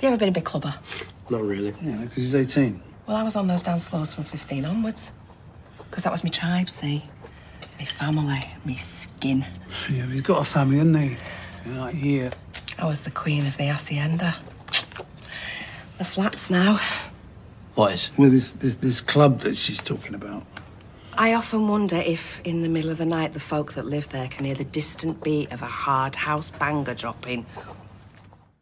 You ever been a big clubber? Not really. Yeah, because he's 18. Well, I was on those dance floors from 15 onwards. Because that was my tribe, see? Me family, me skin. Yeah, but he's got a family, hasn't he? Yeah, like here. I was the queen of the hacienda. The flats now. What is? Well, this, this, this club that she's talking about. I often wonder if, in the middle of the night, the folk that live there can hear the distant beat of a hard house banger dropping.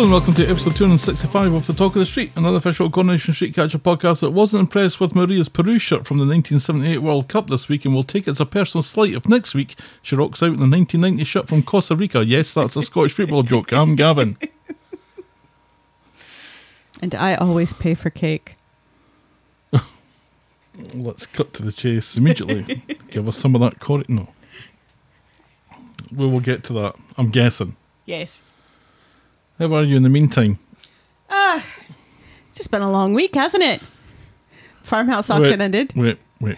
Hello and welcome to episode 265 of The Talk of the Street, another official Coronation Street Catcher podcast that wasn't impressed with Maria's Peru shirt from the 1978 World Cup this week and will take it as a personal slight if next week she rocks out in the 1990 shirt from Costa Rica. Yes, that's a Scottish football joke. I'm Gavin. And I always pay for cake. Let's cut to the chase immediately. Give us some of that cor- No. We will get to that, I'm guessing. Yes. How are you in the meantime? Ah, it's just been a long week, hasn't it? Farmhouse auction Wait, ended. Wait, wait.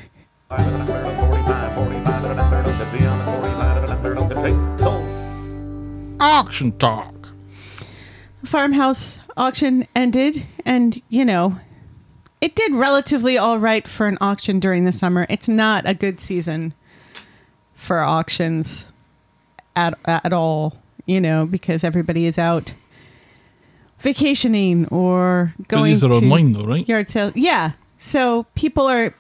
Auction talk. Farmhouse auction ended, and you know, it did relatively all right for an auction during the summer. It's not a good season for auctions at at all, you know, because everybody is out vacationing or But going these are to online though, right? yard sales. Yeah. So people are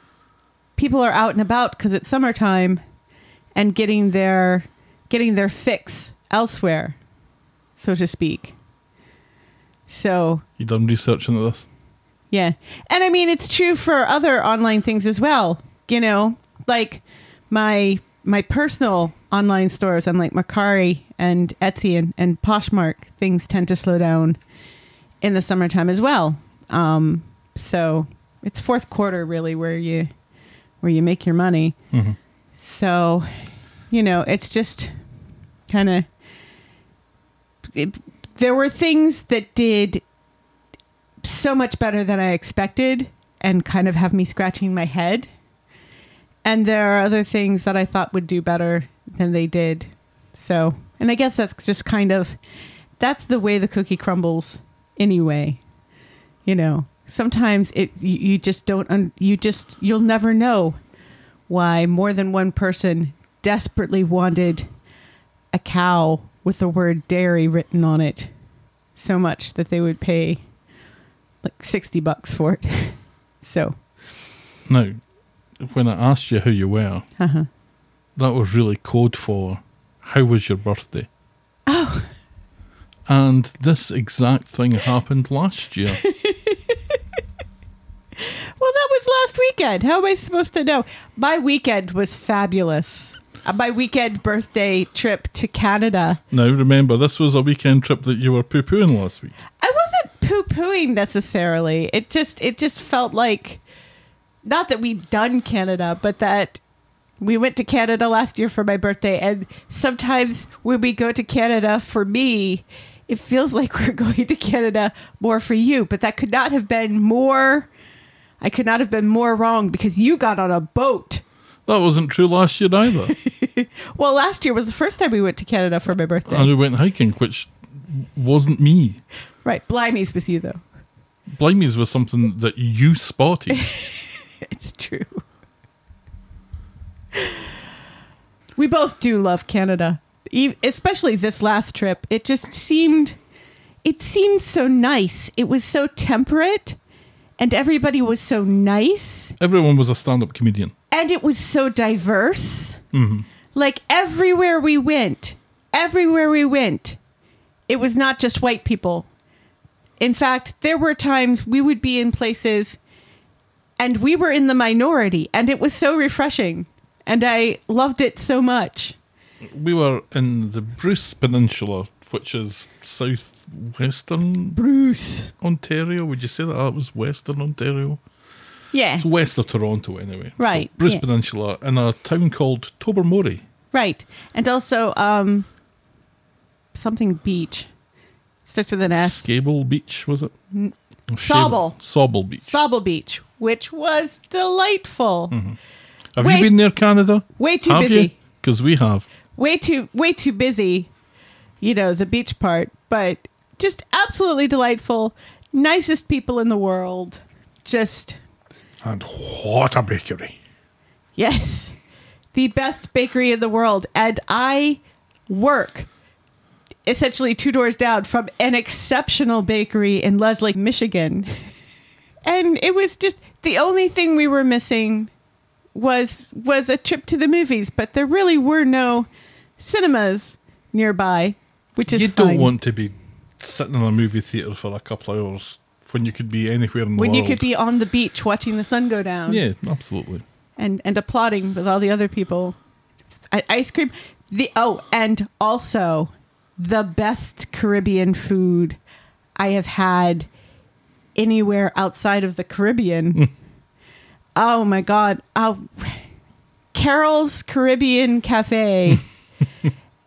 people are out and about because it's summertime and getting their getting their fix elsewhere, so to speak. So You done research into this? yeah. And I mean it's true for other online things as well. You know, like my my personal online stores on like Mercari and Etsy and, and Poshmark, things tend to slow down in the summertime as well. Um, so it's fourth quarter really where you where you make your money. So, you know, it's just kind of it, there were things that did so much better than I expected and kind of have me scratching my head. And there are other things that I thought would do better than they did. So, and I guess that's just kind of that's the way the cookie crumbles anyway. You know, sometimes it you, you just don't un, you just you'll never know why more than one person desperately wanted a cow with the word dairy written on it so much that they would pay like 60 bucks for it. so, Now, when I asked you how you were, uh-huh. that was really code for how was your birthday? Oh, And this exact thing happened last year. well, that was last weekend. How am I supposed to know? My weekend was fabulous. Uh, my weekend birthday trip to Canada. now, remember, this was a weekend trip that you were poo pooing last week. I wasn't poo-pooing necessarily. It just it just felt like not that we'd done Canada, but that we went to Canada last year for my birthday and sometimes when we go to Canada for me, it feels like we're going to Canada more for you, but that could not have been more I could not have been more wrong because you got on a boat. That wasn't true last year either. Well, last year was the first time we went to Canada for my birthday. and we went hiking, which wasn't me. right, Blimey's with you though. Blimeys was something that you spotted. It's true. We both do love Canada, especially this last trip. It just seemed, it seemed so nice. It was so temperate, and everybody was so nice, Everyone was a stand up comedian. and it was so diverse. Mm-hmm. Like everywhere we went, everywhere we went, it was not just white people. In fact, there were times we would be in places and we were in the minority, and it was so refreshing. And I loved it so much. We were in the Bruce Peninsula which is southwestern Bruce. Ontario. Would you say that that was Western Ontario? Yeah. It's west of Toronto, anyway. So Right, Bruce yeah. Peninsula, in a town called Tobermory. Right. And also um something beach. Starts with an S. Scable Beach, was it? Oh, Sauble. Sauble Beach. Sauble Beach, which was delightful. Have Wait. you been there, Canada? Way too have busy. Because we have. Way too way too busy, you know, the beach part, but just absolutely delightful. Nicest people in the world. Just And what a bakery. Yes. The best bakery in the world. And I work essentially two doors down from an exceptional bakery in Leslie, Michigan. And it was just the only thing we were missing was was a trip to the movies, but there really were no cinemas nearby, which is you fine. don't want to be sitting in a movie theatre for a couple of hours when you could be anywhere in the when world. you could be on the beach watching the sun go down. Yeah, absolutely. and and applauding with all the other people. I- Ice cream. The oh, and also the best Caribbean food I have had anywhere outside of the Caribbean. Hmm. oh my god! Oh, Carol's Caribbean Cafe. Hmm.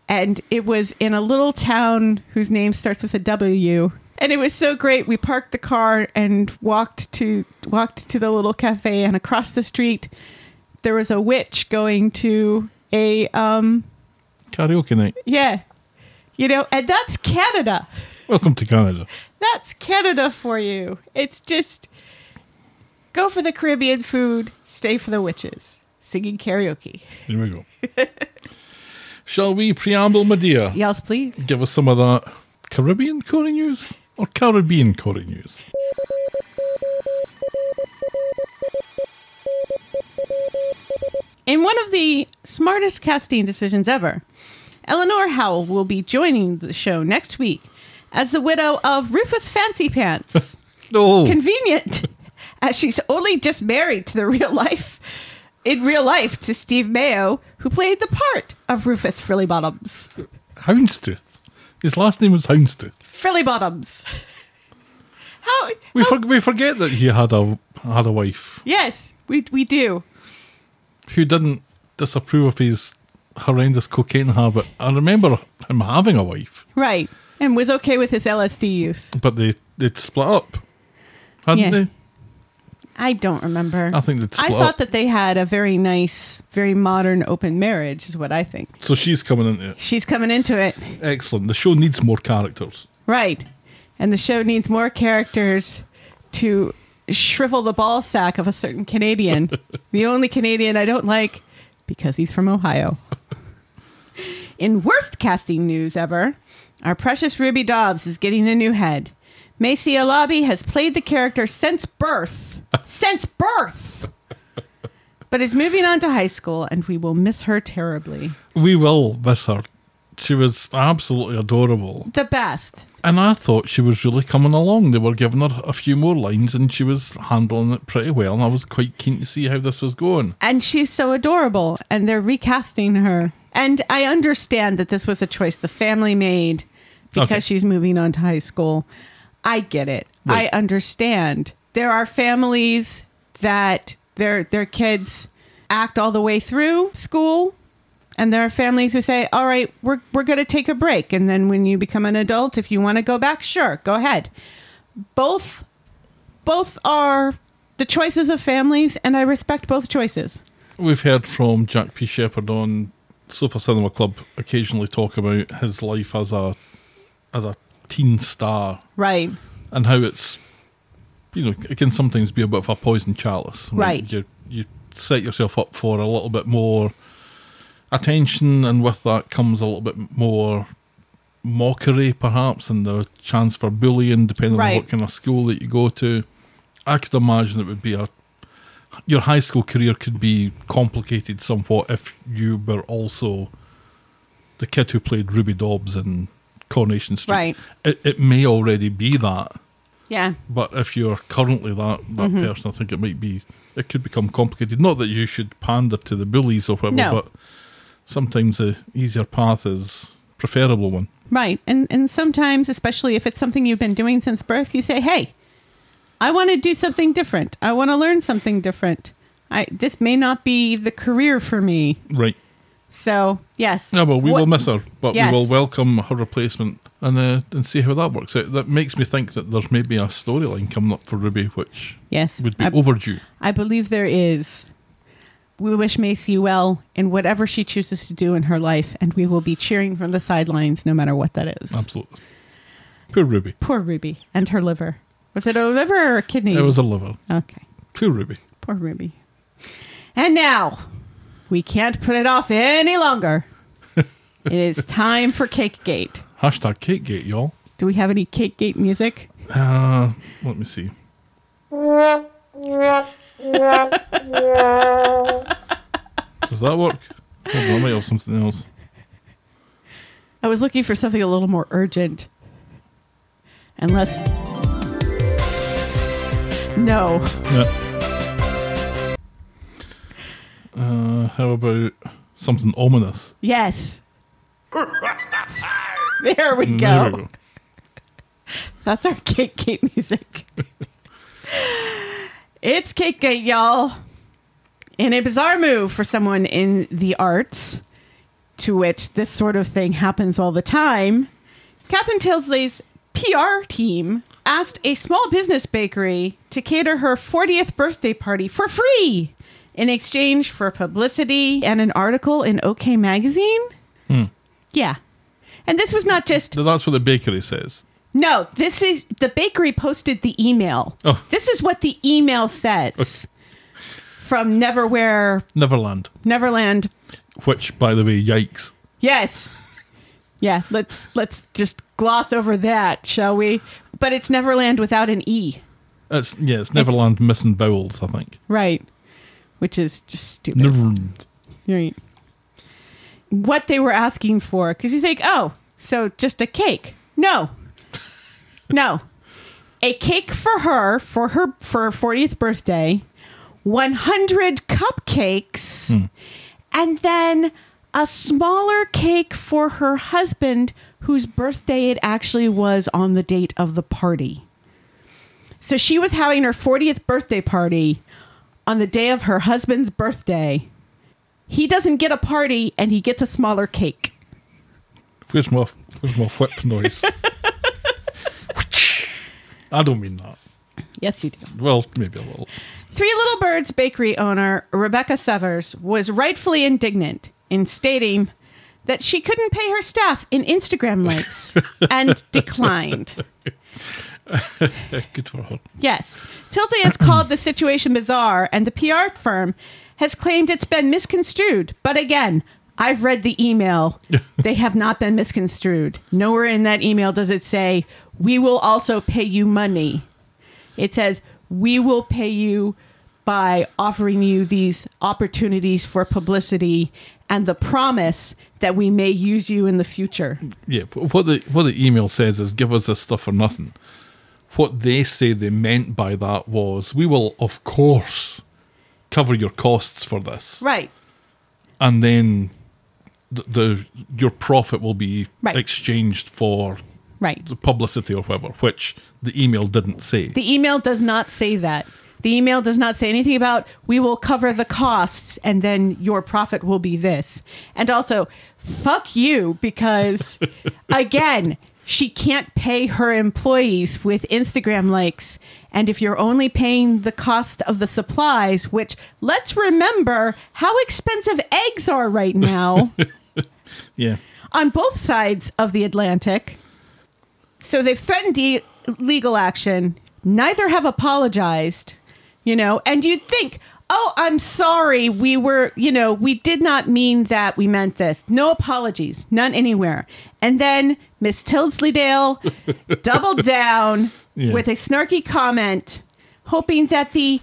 And it was in a little town whose name starts with a W. And it was so great. We parked the car and walked to walked to the little cafe, and across the street there was a witch going to a um Karaoke night. yeah, you know, and that's Canada. Welcome to Canada. That's Canada for you. It's just go for the Caribbean food, stay for the witches, singing karaoke. Here we go. Shall we preamble, Medea? Yes, please. Give us some of that Caribbean Corrie news or Caribbean Corrie news? In one of the smartest casting decisions ever, Eleanor Howell will be joining the show next week as the widow of Rufus Fancy Pants. No. Oh. Convenient, as she's only just married to the real life, in real life, to Steve Mayo, who played the part of Rufus Frillybottoms. Houndstooth. His last name was Houndstooth. Frillybottoms. How? We, how- for, we forget that he had a had a wife yes, we we do. who didn't disapprove of his horrendous cocaine habit. I remember him having a wife, Right, and was okay with his LSD use. but they they'd split up, hadn't Yeah. they? I don't remember. I think they'd I split thought that they had a very nice, very modern open marriage, is what I think. So she's coming into it. Uh, she's coming into it. Excellent. The show needs more characters. Right. And the show needs more characters to shrivel the ball sack of a certain Canadian. the only Canadian I don't like because he's from Ohio. In worst casting news ever, our precious Ruby Dobbs is getting a new head. Macy Alabi has played the character since birth. Since birth! But is moving on to high school, and we will miss her terribly. We will miss her. She was absolutely adorable. The best. And I thought she was really coming along. They were giving her a few more lines and she was handling it pretty well. And I was quite keen to see how this was going. and she's so adorable and they're recasting her and i understand that this was a choice the family made because Okay. she's moving on to high school i get it Right. i understand there are families that their their kids act all the way through school and there are families who say all right we're, we're going to take a break and then when you become an adult if you want to go back sure go ahead. Both both are the choices of families and i respect both choices. We've heard from Jack P. Shepherd on Sofa Cinema Club occasionally talk about his life as a as a teen star. Right. And how it's you know it can sometimes be a bit of a poison chalice. Right. You you set yourself up for a little bit more attention, and with that comes a little bit more mockery, perhaps, and the chance for bullying, depending on what kind of school that you go to. I could imagine it would be a your high school career could be complicated somewhat if you were also the kid who played Ruby Dobbs in Coronation Street. Right. It, it may already be that, Yeah. but if you're currently that that Mm-hmm. person, I think it might be it could become complicated. Not that you should pander to the bullies or whatever, No. but sometimes the easier path is preferable one. Right. And and sometimes, especially if it's something you've been doing since birth, you say, "Hey, I want to do something different. I want to learn something different. I this may not be the career for me." Right. So, yes. Yeah, well, we What- will miss her, but Yes. we will welcome her replacement and uh, and see how that works out. That makes me think that there's maybe a storyline coming up for Ruby, which Yes. would be I, overdue. I believe there is. We wish Macy well in whatever she chooses to do in her life, and we will be cheering from the sidelines no matter what that is. Absolutely. Poor Ruby. Poor Ruby and her liver. Was it a liver or a kidney? It was a liver. Okay. Poor Ruby. Poor Ruby. And now, we can't put it off any longer. it is time for Cake Gate. Hashtag Cakegate, y'all. Do we have any CakeGate music? Uh, let me see. Does that work? Hold on, I might have something else. I was looking for something a little more urgent. Unless. No. Yeah. Uh, how about something ominous? Yes. there we go. There we go. That's our Cake Gate music. it's Cake Gate, y'all. In a bizarre move for someone in the arts, to which this sort of thing happens all the time, Catherine Tyldesley's PR team asked a small business bakery to cater her 40th birthday party for free in exchange for publicity and an article in OK Magazine. Hmm. Yeah. And this was not just That's what the bakery says. no, this is the bakery posted the email. Oh. This is what the email says okay. from Neverwhere Neverland. Neverland. Which, by the way, yikes. Yes. Yeah, let's let's just gloss over that, shall we? But it's Neverland without an e, It's yeah, it's Neverland missing vowels. I think. right? Which is just stupid. Neverland. Right. What they were asking for, because you think, oh, so just a cake? No, no, a cake for her for her for her fortieth birthday, one hundred cupcakes, hmm. and then a smaller cake for her husband, whose birthday it actually was on the date of the party. So she was having her 40th birthday party on the day of her husband's birthday. He doesn't get a party and he gets a smaller cake. Where's my where's my whip noise? I don't mean that. Yes, you do. Well, maybe a little. Three Little Birds bakery owner Rebecca Severs was rightfully indignant in stating that she couldn't pay her staff in Instagram likes and declined. Good for her. Yes. Tyldesley has called the situation bizarre, and the PR firm has claimed it's been misconstrued. But again, I've read the email. they have not been misconstrued. Nowhere in that email does it say, we will also pay you money. It says, we will pay you by offering you these opportunities for publicity and the promise that we may use you in the future. Yeah, what the what the email says is give us this stuff for nothing. What they say they meant by that was we will of course cover your costs for this, Right. and then the, the your profit will be Right. exchanged for Right. the publicity or whatever, which the email didn't say. The email does not say that. The email does not say anything about we will cover the costs and then your profit will be this. And also, fuck you because again, she can't pay her employees with Instagram likes. And if you're only paying the cost of the supplies, which let's remember how expensive eggs are right now yeah, on both sides of the Atlantic. So they've threatened de- legal action. Neither have apologized, you know, and you'd think, oh, I'm sorry. We were, you know, we did not mean that we meant this. No apologies, none anywhere. And then Miss Tilsleydale doubled down Yeah. with a snarky comment, hoping that the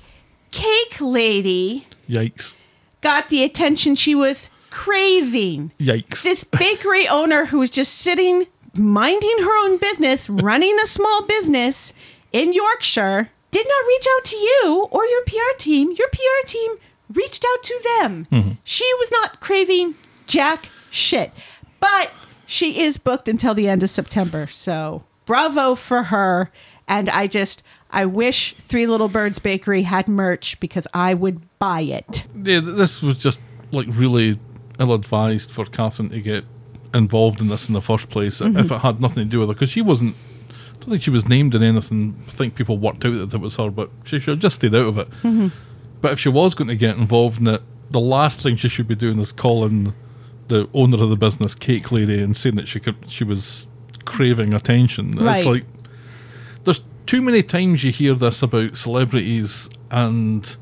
cake lady yikes, got the attention she was craving yikes. this bakery owner who was just sitting minding her own business running a small business in yorkshire did not reach out to you or your pr team your pr team reached out to them mm-hmm. she was not craving jack shit but she is booked until the end of September. So bravo for her. And I just, I wish Three Little Birds Bakery had merch because I would buy it. Yeah, this was just like really ill advised for Catherine to get involved in this in the first place mm-hmm. if it had nothing to do with her because she wasn't. I don't think she was named in anything. I think people worked out that it was her, but she should have just stayed out of it. Mm-hmm. But if she was going to get involved in it, the last thing she should be doing is calling the owner of the business Cake Lady and saying that she could she was craving attention. Right. It's like there's too many times you hear this about celebrities and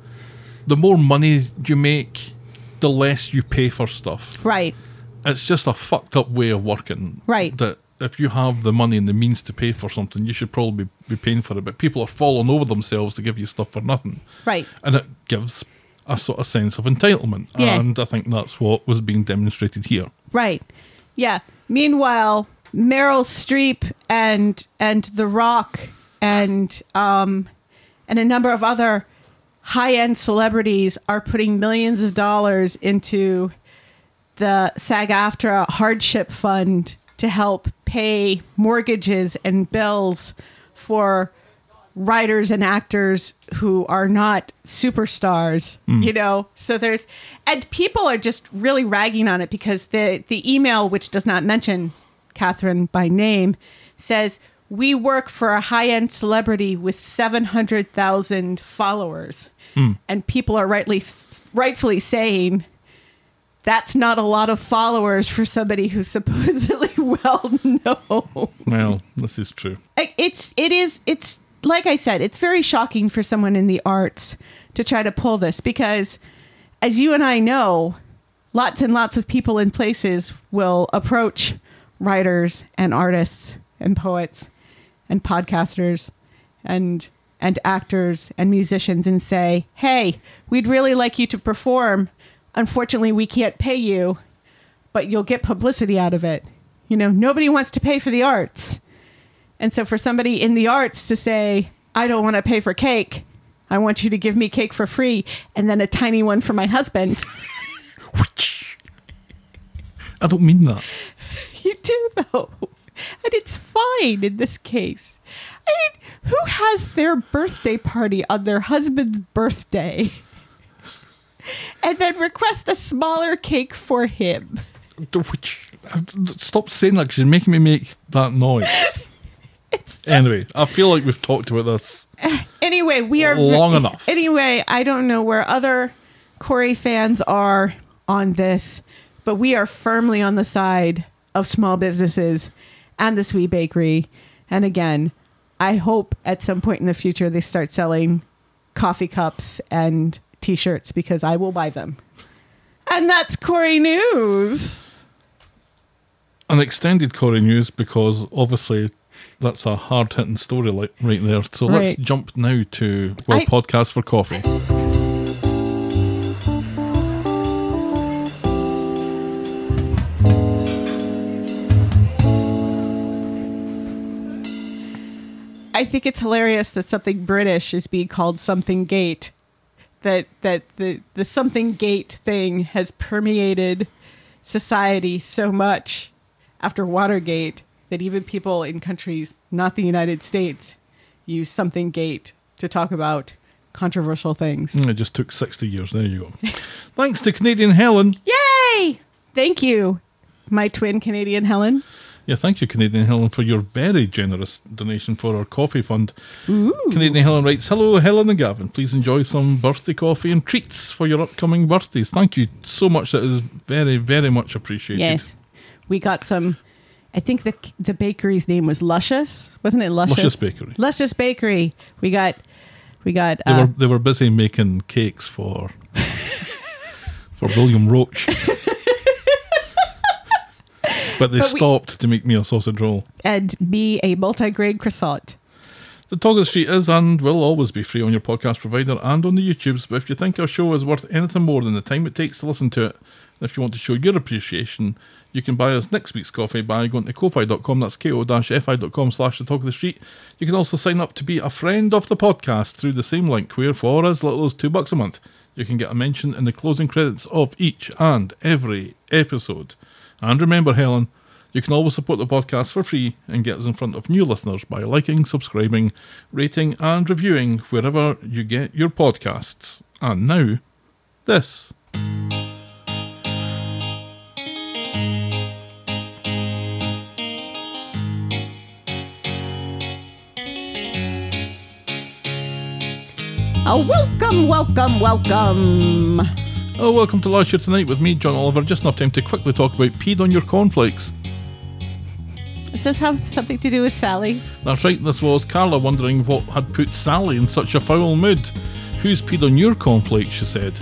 the more money you make, the less you pay for stuff. Right. It's just a fucked up way of working. Right. That if you have the money and the means to pay for something, you should probably be, paying for it. But people are falling over themselves to give you stuff for nothing. Right. And it gives a sort of sense of entitlement. Yeah. And I think that's what was being demonstrated here. Right. Yeah. Meanwhile, Meryl Streep and and The Rock and um and a number of other high-end celebrities are putting millions of dollars into the SAG-AFTRA hardship fund to help pay mortgages and bills for writers and actors who are not superstars mm. you know? So there's and people are just really ragging on it because the the email which does not mention catherine by name says we work for a high-end celebrity with 700000 followers. Mm. And people are rightly rightfully saying that's not a lot of followers for somebody who's supposedly well known Well, this is true. It's it is it's like I said, it's very shocking for someone in the arts to try to pull this because as you and I know, lots and lots of people in places will approach writers and artists and poets and podcasters and and actors and musicians and say, "Hey, we'd really like you to perform. Unfortunately, we can't pay you, but you'll get publicity out of it." You know, nobody wants to pay for the arts. And so for somebody in the arts to say, I don't want to pay for cake, I want you to give me cake for free and then a tiny one for my husband. I don't mean that. you do though. And it's fine in this case. I mean, who has their birthday party on their husband's birthday? And then request a smaller cake for him. Which, uh, Stop saying that because you're making me make that noise. Just, Anyway, I feel like we've talked about this. anyway, we are Long enough. Anyway, I don't know where other Corrie fans are on this, but we are firmly on the side of small businesses and the sweet bakery. And again, I hope at some point in the future they start selling coffee cups and t-shirts because I will buy them. And that's Corrie News. An extended Corrie news because obviously that's a hard hitting story like right there. So let's jump now to World I- Podcast for Coffee. I think it's hilarious that something British is being called something gate. That that the the something gate thing has permeated society so much after Watergate that even people in countries not the United States use something gate to talk about controversial things. Mm, It just took 60 years. There you go. Thanks to Canadian Helen. Yay! Thank you, my twin Canadian Helen. Yeah, thank you, Canadian Helen, for your very generous donation for our coffee fund. Canadian Helen writes Hello, Helen and Gavin. Please enjoy some birthday coffee and treats for your upcoming birthdays. Thank you so much. That is very, very much appreciated. Yes, we got some. I think the the bakery's name was Luscious, wasn't it? Luscious, Luscious Bakery. Luscious Bakery. We got, we got. They Uh, were they were busy making cakes for for William Roach. but they But we- stopped to make me a sausage roll. and me a multi-grain croissant. The Talk of the Street is and will always be free on your podcast provider and on the YouTubes. But if you think our show is worth anything more than the time it takes to listen to it, and if you want to show your appreciation, you can buy us next week's coffee by going to ko-fi.com. That's ko-fi.com slash the Talk of the Street. You can also sign up to be a friend of the podcast through the same link, where for as little as two bucks a month, you can get a mention in the closing credits of each and every episode. And remember, Helen, You can always support the podcast for free and get us in front of new listeners by liking, subscribing, rating, and reviewing wherever you get your podcasts. And now, this. Oh, welcome, welcome, welcome. Oh, welcome to Last Year Tonight with me, John Oliver. Just enough time to quickly talk about peed on your cornflakes. Does this have something to do with Sally? That's right, this was Carla wondering what had put Sally in such a foul mood. Who's peed on your cornflakes, she said.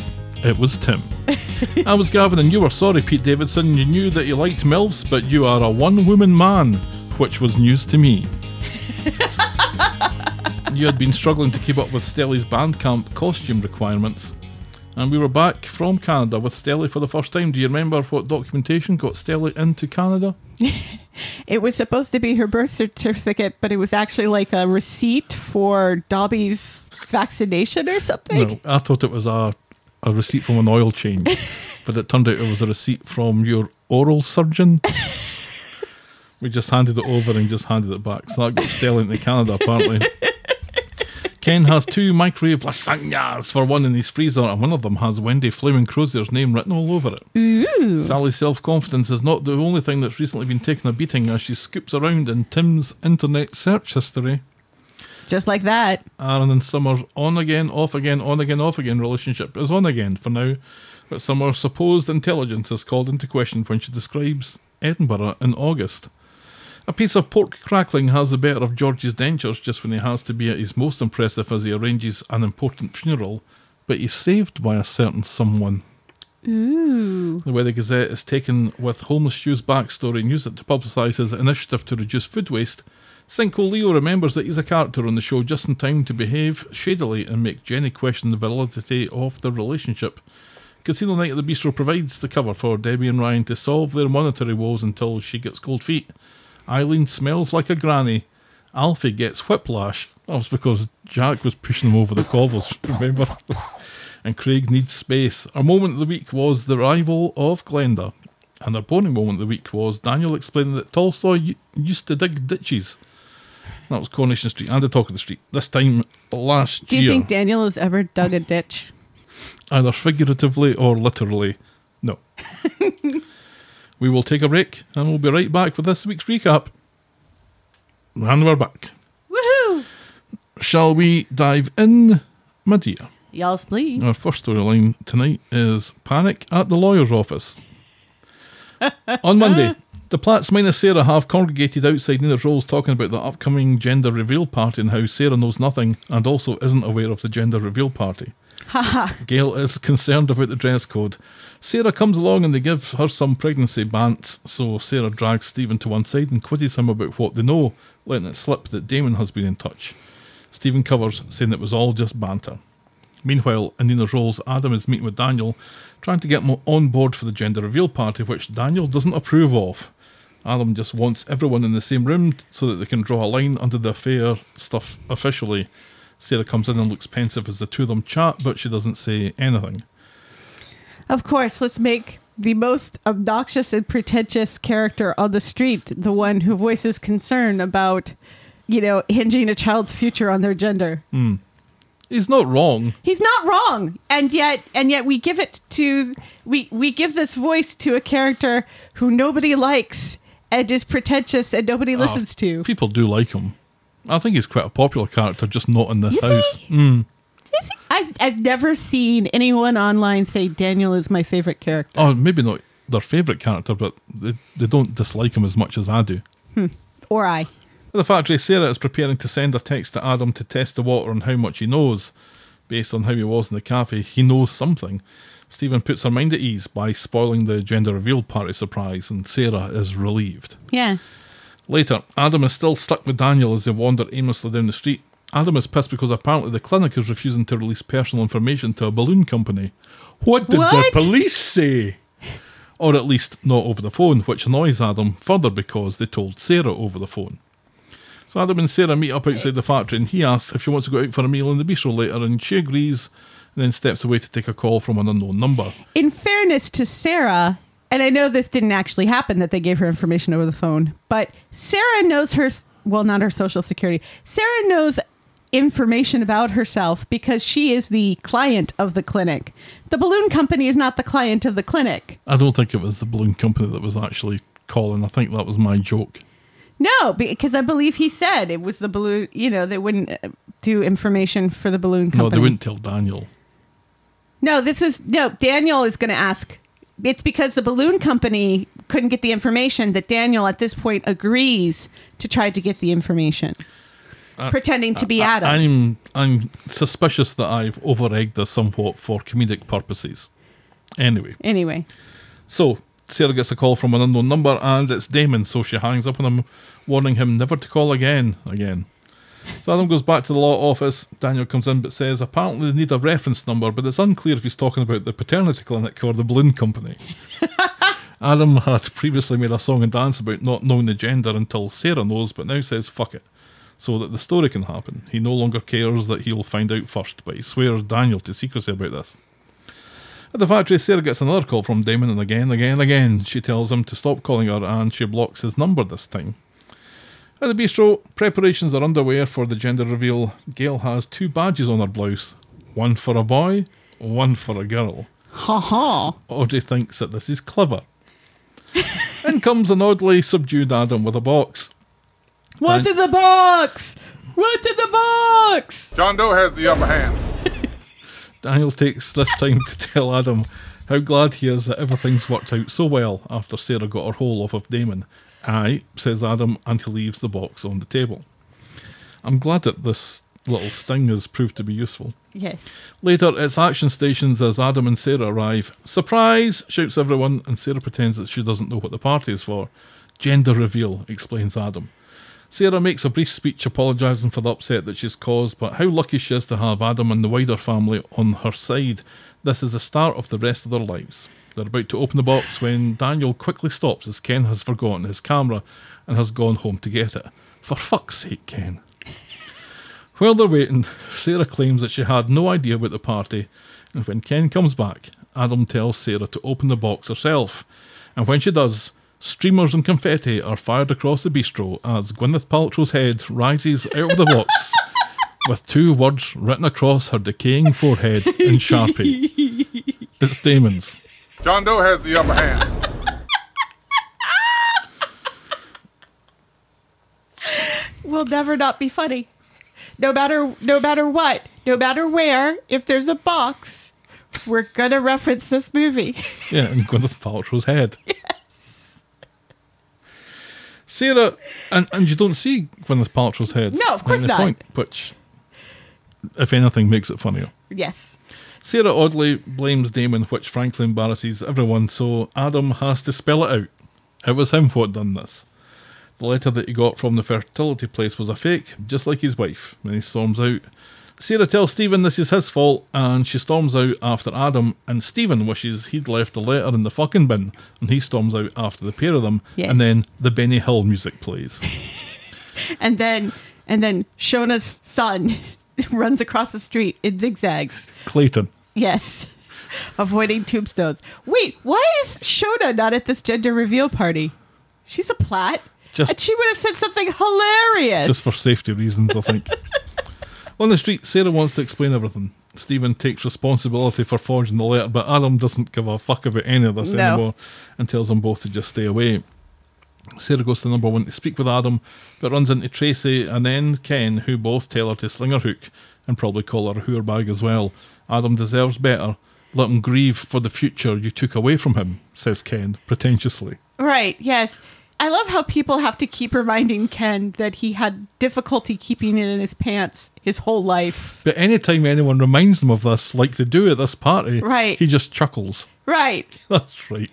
It was Tim. I was Gavin, and you were sorry, Pete Davidson. You knew that you liked MILFs, but you are a one woman man, which was news to me. you had been struggling to keep up with Stelly's Bandcamp costume requirements. And we were back from Canada with Stelly for the first time. Do you remember what documentation got Stelly into Canada? It was supposed to be her birth certificate, but it was actually like a receipt for Dobby's vaccination or something. No, I thought it was a, a receipt from an oil change, but it turned out it was a receipt from your oral surgeon. we just handed it over and just handed it back. So that got Stella into Canada, apparently. Ken has two microwave lasagnas for one in his freezer, and one of them has Wendy Flaming Crozier's name written all over it. Sally's self confidence is not the only thing that's recently been taking a beating as she scoops around in Tim's internet search history. Just like that. Aaron and Summer's on again, off again, on again, off again relationship is on again for now, but Summer's supposed intelligence is called into question when she describes Edinburgh in August. A piece of pork crackling has the better of George's dentures just when he has to be at his most impressive as he arranges an important funeral, but he's saved by a certain someone. Ooh. The Weather Gazette is taken with Homeless Stu's backstory and used it to publicise his initiative to reduce food waste. Cinco Leo remembers that he's a character on the show just in time to behave shadily and make Jenny question the validity of their relationship. Casino Night at the Bistro provides the cover for Debbie and Ryan to solve their monetary woes until she gets cold feet. Eileen smells like a granny. Alfie gets whiplash. That was because Jack was pushing him over the cobbles, remember? and Craig needs space. Our moment of the week was the arrival of Glenda. And our boring moment of the week was Daniel explaining that Tolstoy used to dig ditches. That was Coronation Street and the Talk of the Street. This time last year. Do you year, think Daniel has ever dug a ditch? either figuratively or literally. No. we will take a break and we'll be right back with this week's recap. And we're back. Woohoo! Shall we dive in, my dear? Y'all's please. Our first storyline tonight is Panic at the Lawyer's Office. On Monday, the Platts minus Sarah have congregated outside Nina's Rolls talking about the upcoming gender reveal party and how Sarah knows nothing and also isn't aware of the gender reveal party. Gail is concerned about the dress code. Sarah comes along and they give her some pregnancy bants, so Sarah drags Stephen to one side and quizzes him about what they know, letting it slip that Damon has been in touch. Stephen covers, saying it was all just banter. Meanwhile, in Nina's Rolls, Adam is meeting with Daniel, trying to get him on board for the gender reveal party, which Daniel doesn't approve of. Adam just wants everyone in the same room so that they can draw a line under the affair stuff officially. Sarah comes in and looks pensive as the two of them chat, but she doesn't say anything. Of course, let's make the most obnoxious and pretentious character on the street the one who voices concern about, you know, hinging a child's future on their gender. Hmm. He's not wrong. He's not wrong, and yet, and yet, we give it to we we give this voice to a character who nobody likes and is pretentious and nobody ah, listens to. People do like him. I think he's quite a popular character, just not in this Is house. he? Is he? I've I've never seen anyone online say Daniel is my favorite character. Oh, maybe not their favourite character, but they, they don't dislike him as much as I do. Hmm. Or I. At the factory, Sarah is preparing to send a text to Adam to test the water on how much he knows. Based on how he was in the cafe, he knows something. Stephen puts her mind at ease by spoiling the gender reveal party surprise, and Sarah is relieved. Yeah. Later, Adam is still stuck with Daniel as they wander aimlessly down the street. Adam is pissed because apparently the clinic is refusing to release personal information to a balloon company. What did What? the police say? Or at least not over the phone, which annoys Adam further because they told Sarah over the phone. So Adam and Sarah meet up outside the factory and he asks if she wants to go out for a meal in the bistro later and she agrees and then steps away to take a call from an unknown number. In fairness to Sarah, and I know this didn't actually happen that they gave her information over the phone, but Sarah knows her, well, not her social security. Sarah knows information about herself because she is the client of the clinic. The balloon company is not the client of the clinic. I don't think it was the balloon company that was actually calling. I think that was my joke. No, because I believe he said it was the balloon, you know, they wouldn't uh, do information for the balloon company. No, they wouldn't tell Daniel. No, this is no. Daniel is going to ask. It's because the balloon company couldn't get the information that Daniel at this point agrees to try to get the information, uh, pretending to be Adam. I, am I'm suspicious that I've over-egged this somewhat for comedic purposes. Anyway, anyway, so Sarah gets a call from an unknown number and it's Damon, so she hangs up on him, warning him never to call again. Again. So Adam goes back to the law office. Daniel comes in but says apparently they need a reference number, but it's unclear if he's talking about the paternity clinic or the balloon company. Adam had previously made a song and dance about not knowing the gender until Sarah knows, but now says fuck it. So that the story can happen. He no longer cares that he'll find out first, but he swears Daniel to secrecy about this. At the factory, Sarah gets another call from Damon, and again, again, again, she tells him to stop calling her, and she blocks his number this time. At the bistro, preparations are underway for the gender reveal. Gail has two badges on her blouse one for a boy, one for a girl. ha ha. Audrey thinks that this is clever. in comes an oddly subdued Adam with a box. What's Dan- in the box? What's in the box? John Doe has the upper hand. Daniel takes this time to tell Adam how glad he is that everything's worked out so well after Sarah got her whole off of Damon. Aye, says Adam, and he leaves the box on the table. I'm glad that this little sting has proved to be useful. Yes. Later, it's action stations as Adam and Sarah arrive. Surprise! shouts everyone, and Sarah pretends that she doesn't know what the party is for. Gender reveal, explains Adam. Sarah makes a brief speech apologising for the upset that she's caused, but how lucky she is to have Adam and the wider family on her side. This is the start of the rest of their lives. They're about to open the box when Daniel quickly stops as Ken has forgotten his camera and has gone home to get it. For fuck's sake, Ken. While they're waiting, Sarah claims that she had no idea about the party, and when Ken comes back, Adam tells Sarah to open the box herself. And when she does, streamers and confetti are fired across the bistro as Gwyneth Paltrow's head rises out of the box with two words written across her decaying forehead in Sharpie. It's Damon's. John Doe has the upper hand. Will never not be funny. No matter no matter what, no matter where, if there's a box, we're gonna reference this movie. Yeah, and Gwyneth Paltrow's head. Yes. Sarah, and, and you don't see Gwyneth Paltrow's head. No, of course not. Point, which, if anything, makes it funnier. yes. Sarah oddly blames Damon, which frankly embarrasses everyone, so Adam has to spell it out. It was him what done this. The letter that he got from the fertility place was a fake, just like his wife, when he storms out. Sarah tells Stephen this is his fault, and she storms out after Adam, and Stephen wishes he'd left the letter in the fucking bin, and he storms out after the pair of them, Yes. and then the Benny Hill music plays. And then and then Shona's son runs across the street in zigzags. Clayton. Yes. Avoiding tombstones. Wait, why is Shona not at this gender reveal party? She's a Platt. Just- and she would have said something hilarious. just for safety reasons, I think. On the street, Sarah wants to explain everything. Stephen takes responsibility for forging the letter, but Adam doesn't give a fuck about any of this No. anymore and tells them both to just stay away. Sarah goes to number one to speak with Adam, but runs into Tracy and then Ken, who both tell her to sling her hook and probably call her a whore bag as well. Adam deserves better. Let him grieve for the future you took away from him, says Ken, pretentiously. Right, yes. I love how people have to keep reminding Ken that he had difficulty keeping it in his pants his whole life. But anytime anyone reminds him of this, like they do at this party, Right. he just chuckles. Right, That's right.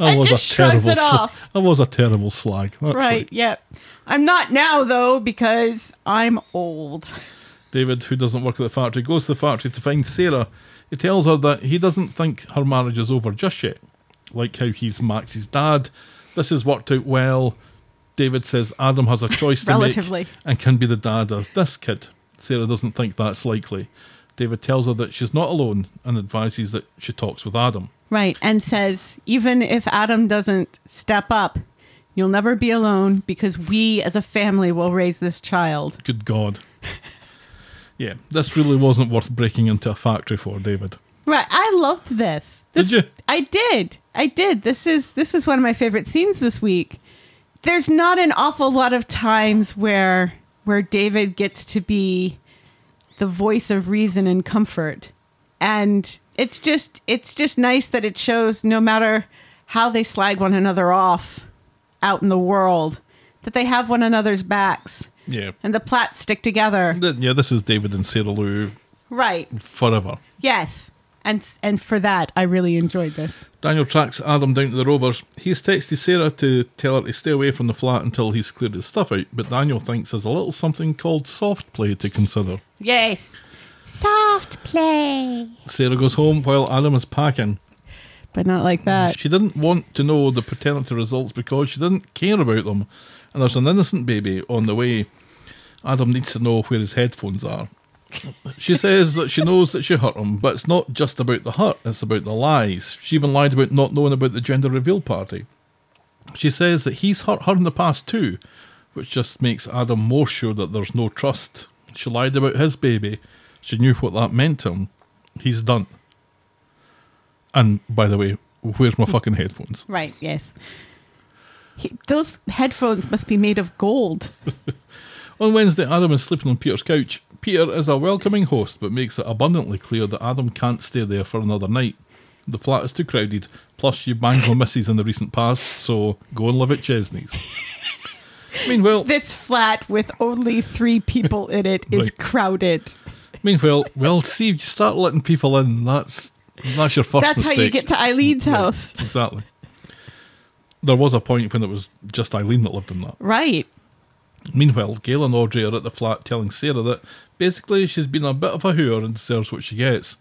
I And was a terrible. it sl- off. I was a terrible slag. That's right, yep. I'm not now, though, because I'm old. David, who doesn't work at the factory, goes to the factory to find Sarah. He tells her that he doesn't think her marriage is over just yet. Like how he's Max's dad. This has worked out well. David says Adam has a choice to make and can be the dad of this kid. Sarah doesn't think that's likely. David tells her that she's not alone and advises that she talks with Adam. Right. And says, even if Adam doesn't step up, you'll never be alone because we as a family will raise this child. Good God. yeah, this really wasn't worth breaking into a factory for, David. Right. I loved this. Did you? I did. I did. This is this is one of my favorite scenes this week. There's not an awful lot of times where where David gets to be the voice of reason and comfort. And it's just it's just nice that it shows no matter how they slag one another off out in the world that they have one another's backs Yeah. and the Platts stick together. Th- Yeah, this is David and Sarah Lou Right. forever. Yes. And and for that I really enjoyed this. Daniel tracks Adam down to the Rovers. He's texted Sarah to tell her to stay away from the flat until he's cleared his stuff out, but Daniel thinks there's a little something called soft play to consider. Yes. Soft play. Sarah goes home while Adam is packing. But not like that. She didn't want to know the paternity results because she didn't care about them. And there's an innocent baby on the way. Adam needs to know where his headphones are. She says that she knows that she hurt him, but it's not just about the hurt, it's about the lies. She even lied about not knowing about the gender reveal party. She says that he's hurt her in the past too, which just makes Adam more sure that there's no trust. She lied about his baby. She knew what that meant to him. He's done. And by the way, where's my fucking headphones? Right, yes. He, those headphones must be made of gold. On Wednesday, Adam is sleeping on Peter's couch. Peter is a welcoming host, but makes it abundantly clear that Adam can't stay there for another night. The flat is too crowded, plus you banged my missus in the recent past, so go and live at Chesney's. meanwhile, This flat with only three people in it is Right. crowded. meanwhile, well, see, if you start letting people in, that's that's your first That's mistake. how you get to Eileen's house. Exactly. There was a point when it was just Eileen that lived in that. Right. Meanwhile, Gail and Audrey are at the flat telling Sarah that basically she's been a bit of a whore and deserves what she gets.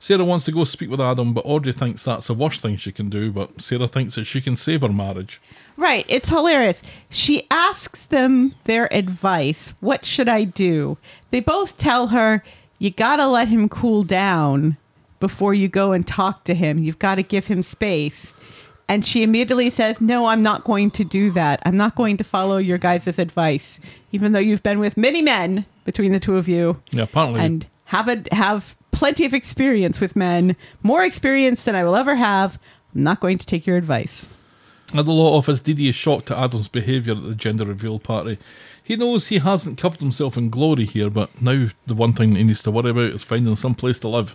Sarah wants to go speak with Adam, but Audrey thinks that's the worst thing she can do, but Sarah thinks that she can save her marriage. Right. It's hilarious. She asks them their advice. What should I do? They both tell her, you got to let him cool down before you go and talk to him. You've got to give him space. And she immediately says, No, I'm not going to do that. I'm not going to follow your guys' advice, even though you've been with many men between the two of you Yeah, apparently. and have a, have plenty of experience with men, more experience than I will ever have. I'm not going to take your advice. At the law office, Dee-Dee is shocked at Adam's behaviour at the gender reveal party. He knows he hasn't covered himself in glory here, but now the one thing he needs to worry about is finding some place to live.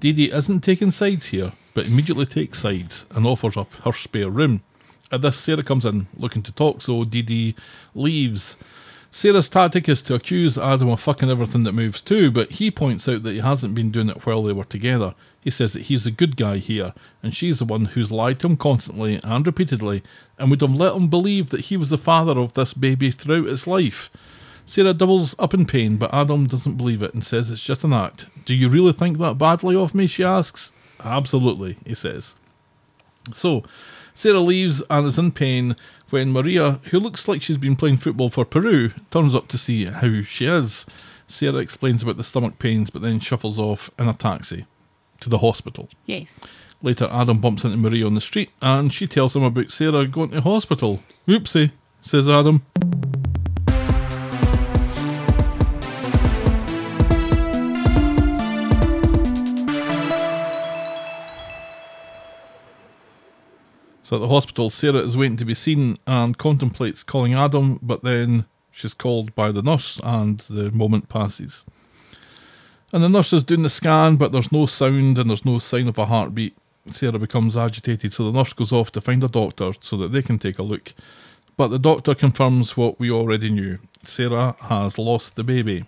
Dee-Dee isn't taking sides here, but immediately takes sides and offers up her spare room. At this, Sarah comes in, looking to talk, so Dee-Dee leaves. Sarah's tactic is to accuse Adam of fucking everything that moves too, but he points out that he hasn't been doing it while they were together. He says that he's a good guy here, and she's the one who's lied to him constantly and repeatedly, and would have let him believe that he was the father of this baby throughout his life. Sarah doubles up in pain, but Adam doesn't believe it and says it's just an act. Do you really think that badly of me? she asks. Absolutely, he says. So, Sarah leaves and is in pain when Maria, who looks like she's been playing football for Peru, turns up to see how she is. Sarah explains about the stomach pains, but then shuffles off in a taxi to the hospital. Yes. Later, Adam bumps into Maria on the street and she tells him about Sarah going to hospital. Oopsie, says Adam. So at the hospital, Sarah is waiting to be seen and contemplates calling Adam, but then she's called by the nurse and the moment passes. And the nurse is doing the scan, but there's no sound and there's no sign of a heartbeat. Sarah becomes agitated, so the nurse goes off to find a doctor so that they can take a look. But the doctor confirms what we already knew Sarah has lost the baby.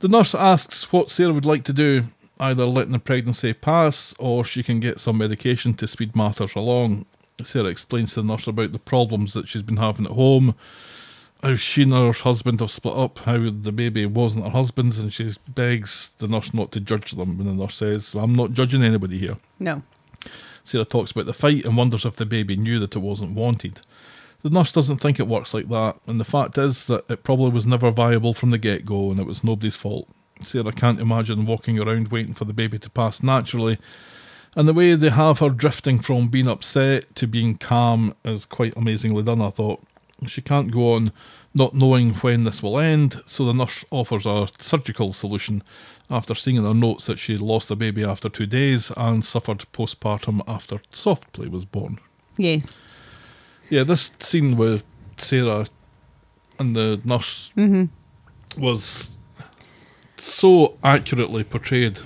The nurse asks what Sarah would like to do, either letting the pregnancy pass or she can get some medication to speed matters along. Sarah explains to the nurse about the problems that she's been having at home, how she and her husband have split up, how the baby wasn't her husband's, and she begs the nurse not to judge them. And the nurse says, I'm not judging anybody here. No. Sarah talks about the fight and wonders if the baby knew that it wasn't wanted. The nurse doesn't think it works like that, and the fact is that it probably was never viable from the get go and it was nobody's fault. Sarah can't imagine walking around waiting for the baby to pass naturally, And the way they have her drifting from being upset to being calm is quite amazingly done, I thought. She can't go on not knowing when this will end, so the nurse offers a surgical solution after seeing in her notes that she lost the baby after two days and suffered postpartum after soft play was born. Yes. Yeah, this scene with Sarah and the nurse mm-hmm. was so accurately portrayed.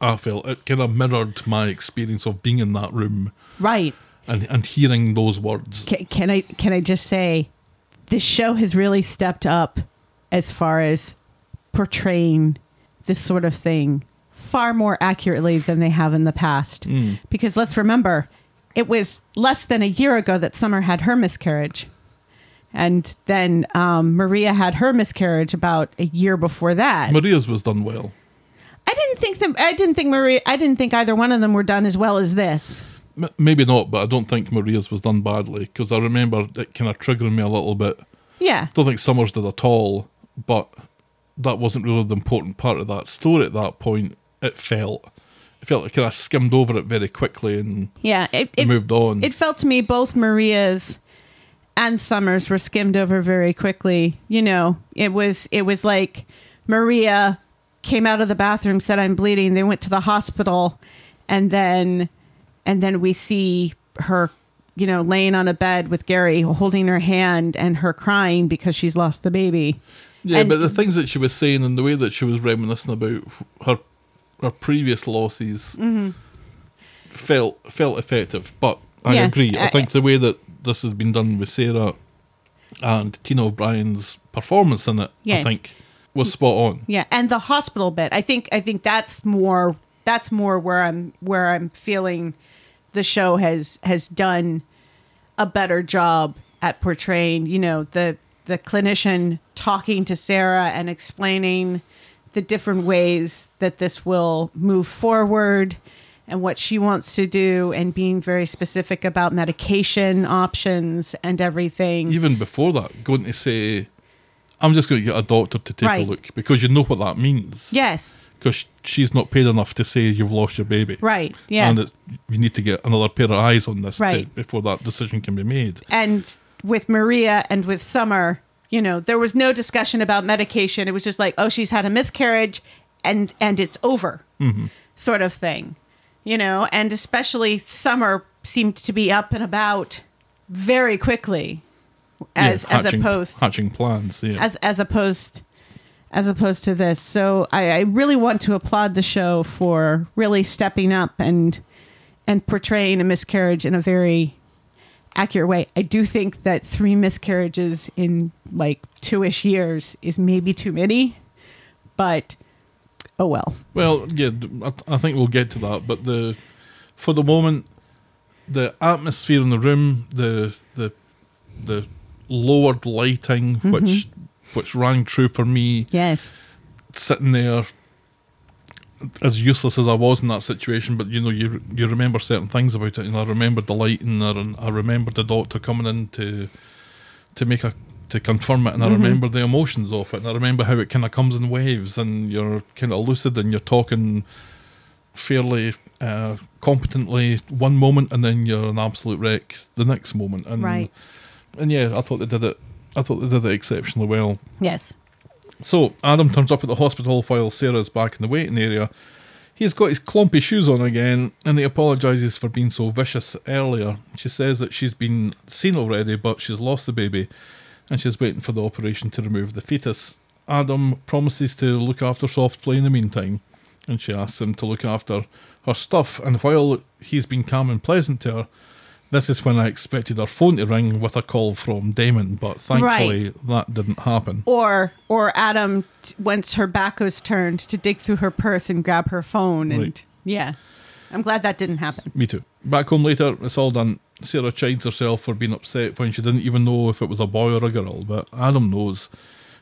I felt it kind of mirrored my experience of being in that room Right. and, and hearing those words. Can, can I can I just say, this show has really stepped up as far as portraying this sort of thing far more accurately than they have in the past. Mm. Because let's remember, it was less than a year ago that Summer had her miscarriage, and then um, Maria had her miscarriage about a year before that. Maria's was done well. I didn't think them. I didn't think Maria. I didn't think either one of them were done as well as this. M- maybe not, but I don't think Maria's was done badly because I remember it kind of triggering me a little bit. Yeah. Don't think Summers did at all, but that wasn't really the important part of that story at that point. It felt, it felt like kind of skimmed over it very quickly and Yeah, it, It moved on. It felt to me both Maria's and Summers were skimmed over very quickly. You know, it was it was like Maria came out of the bathroom, said I'm bleeding. They went to the hospital, and then and then we see her, you know, laying on a bed with Gary holding her hand and her crying because she's lost the baby. Yeah, And- but the things that she was saying and the way that she was reminiscing about her her previous losses felt felt effective. But I Mm-hmm. Yeah, agree. I I- think the way that this has been done with Sarah and Tina O'Brien's performance in it, I think, was spot on. Yeah, and the hospital bit. I think I think that's more that's more where I'm where I'm feeling the show has has done a better job at portraying, you know, the the clinician talking to Sarah and explaining the different ways that this will move forward and what she wants to do and being very specific about medication options and everything. Even before that, going to say, I'm just going to get a doctor to take Right. a look because you know what that means. yes. Because she's not paid enough to say you've lost your baby. Right. Yeah. And it, you need to get another pair of eyes on this to, Right. before that decision can be made. and with Maria and with Summer, you know, there was no discussion about medication. It was just like, oh, she's had a miscarriage, and and it's over, mm-hmm. sort of thing, you know. And especially Summer seemed to be up and about very quickly, as Yeah, as opposed hatching plans. Yeah. as as opposed as opposed to this. So I, I really want to applaud the show for really stepping up and and portraying a miscarriage in a very accurate way. I do think that three miscarriages in like two-ish years is maybe too many, but oh well. Well, yeah, I think we'll get to that. But the for the moment, the atmosphere in the room, the the the lowered lighting, Mm-hmm. which which rang true for me, Yes. sitting there as useless as I was in that situation, but you know, you you remember certain things about it, and I remembered the lighting, there and I remembered the doctor coming in to to make a to confirm it, and I remember the emotions of it, and I remember how it kind of comes in waves, and you're kind of lucid, and you're talking fairly uh, competently one moment, and then you're an absolute wreck the next moment, and Right. and yeah, I thought they did it. I thought they did it exceptionally well. Yes. So Adam turns up at the hospital while Sarah's back in the waiting area. He's got his clumpy shoes on again, and he apologises for being so vicious earlier. She says that she's been seen already, but she's lost the baby, and she's waiting for the operation to remove the fetus. Adam promises to look after Soft Play in the meantime, and she asks him to look after her stuff. And while he's been calm and pleasant to her, this is when I expected her phone to ring with a call from Damon, but thankfully that didn't happen. Or or Adam, once her back was turned, to dig through her purse and grab her phone, and Right. yeah, I'm glad that didn't happen. Me too. Back home later, it's all done. Sarah chides herself for being upset when she didn't even know if it was a boy or a girl, but Adam knows,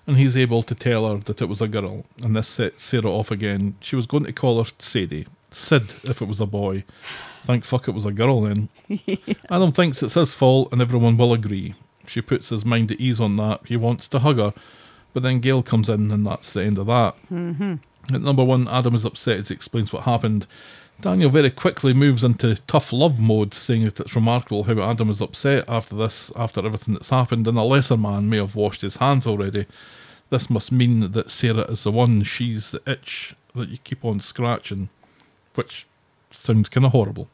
and he's able to tell her that it was a girl, and this sets Sarah off again. She was going to call her Sadie, Sid if it was a boy. Thank fuck it was a girl then. Adam thinks it's his fault, and everyone will agree. She puts his mind at ease on that. He wants to hug her, but then Gail comes in, and that's the end of that. Mm-hmm. At number one, Adam is upset as he explains what happened, Daniel very quickly moves into tough love mode, saying that it's remarkable how Adam is upset after this, after everything that's happened, and a lesser man may have washed his hands already. This must mean that Sarah is the one, she's the itch that you keep on scratching, which sounds kind of horrible.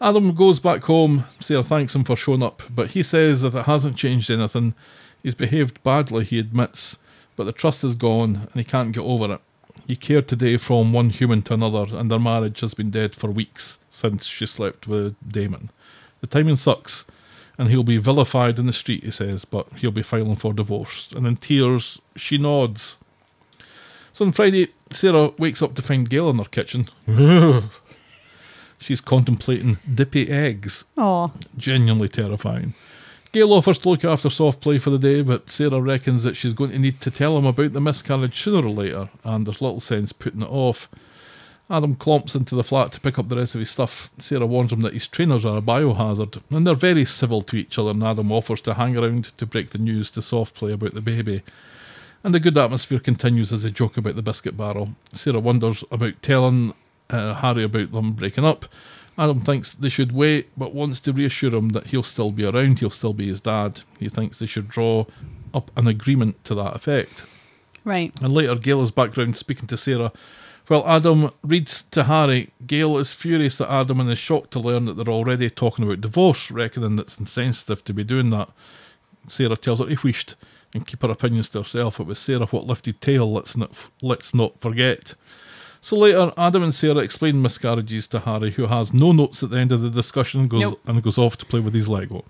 Adam goes back home. Sarah thanks him for showing up, but he says that it hasn't changed anything. He's behaved badly, he admits, but the trust is gone and he can't get over it. He cared today from one human to another, and their marriage has been dead for weeks since she slept with Damon. The timing sucks, and he'll be vilified in the street, he says, but he'll be filing for divorce. And in tears, she nods. So on Friday, Sarah wakes up to find Gail in her kitchen. She's contemplating dippy eggs. Oh, Genuinely terrifying. Gail offers to look after soft play for the day, but Sarah reckons that she's going to need to tell him about the miscarriage sooner or later, and there's little sense putting it off. Adam clomps into the flat to pick up the rest of his stuff. Sarah warns him that his trainers are a biohazard, and they're very civil to each other, and Adam offers to hang around to break the news to soft play about the baby. And the good atmosphere continues as they joke about the biscuit barrel. Sarah wonders about telling uh, Harry about them breaking up. Adam thinks they should wait, but wants to reassure him that he'll still be around, he'll still be his dad. He thinks they should draw up an agreement to that effect. right. And later, Gail is back round speaking to Sarah. While Adam reads to Harry, Gail is furious at Adam and is shocked to learn that they're already talking about divorce, reckoning it's insensitive to be doing that. Sarah tells her if wished and keep her opinions to herself. It was Sarah what lifted tail, let's not, let's not forget. So later, Adam and Sarah explain miscarriages to Harry, who has no notes at the end of the discussion goes, Nope. and goes off to play with his Lego.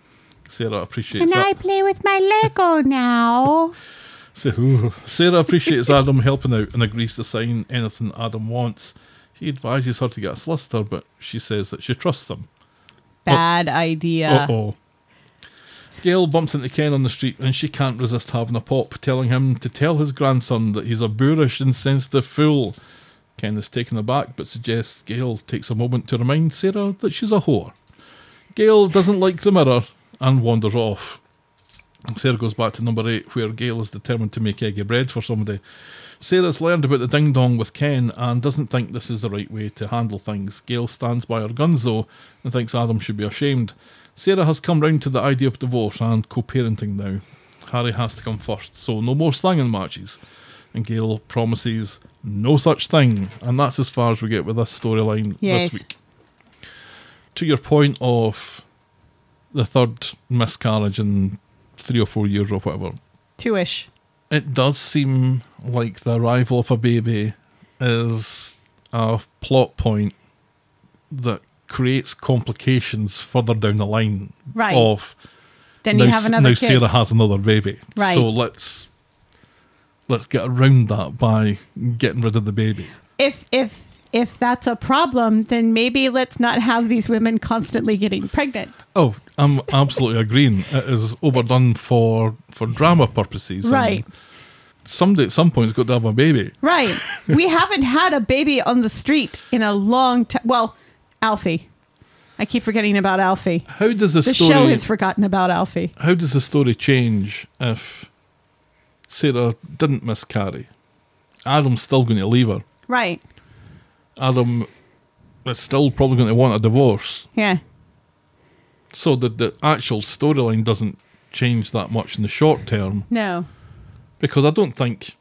Sarah appreciates that. Can I play with my Lego now? Sa- Sarah appreciates Adam helping out and agrees to sign anything Adam wants. He advises her to get a solicitor, but she says that she trusts him. Bad idea. Uh oh. Gail bumps into Ken on the street and she can't resist having a pop, telling him to tell his grandson that he's a boorish, insensitive fool. Ken is taken aback but suggests Gail takes a moment to remind Sarah that she's a whore. Gail doesn't like the mirror and wanders off. Sarah goes back to number eight, where Gail is determined to make eggy bread for somebody. Sarah's learned about the ding dong with Ken and doesn't think this is the right way to handle things. Gail stands by her guns though and thinks Adam should be ashamed. Sarah has come round to the idea of divorce and co parenting now. Harry has to come first, so no more slanging matches. And Gail promises no such thing, and that's as far as we get with this storyline Yes. this week. To your point of the third miscarriage in three or four years or whatever, Two-ish. it does seem like the arrival of a baby is a plot point that creates complications further down the line Right. of Then now, you have another now kid. Sarah has another baby. Right. So let's let's get around that by getting rid of the baby. if if if that's a problem, then maybe let's not have these women constantly getting pregnant. Oh, I'm absolutely agreeing. It is overdone for for drama purposes. Right. Somebody at some point has got to have a baby. Right. we haven't had a baby on the street in a long time. Well, Alfie. I keep forgetting about Alfie. How does the, The story show has forgotten about Alfie. how does the story change if Sarah didn't miscarry? Adam's still going to leave her. Right. Adam is still probably going to want a divorce. Yeah. So that the actual storyline doesn't change that much in the short term No. because I don't think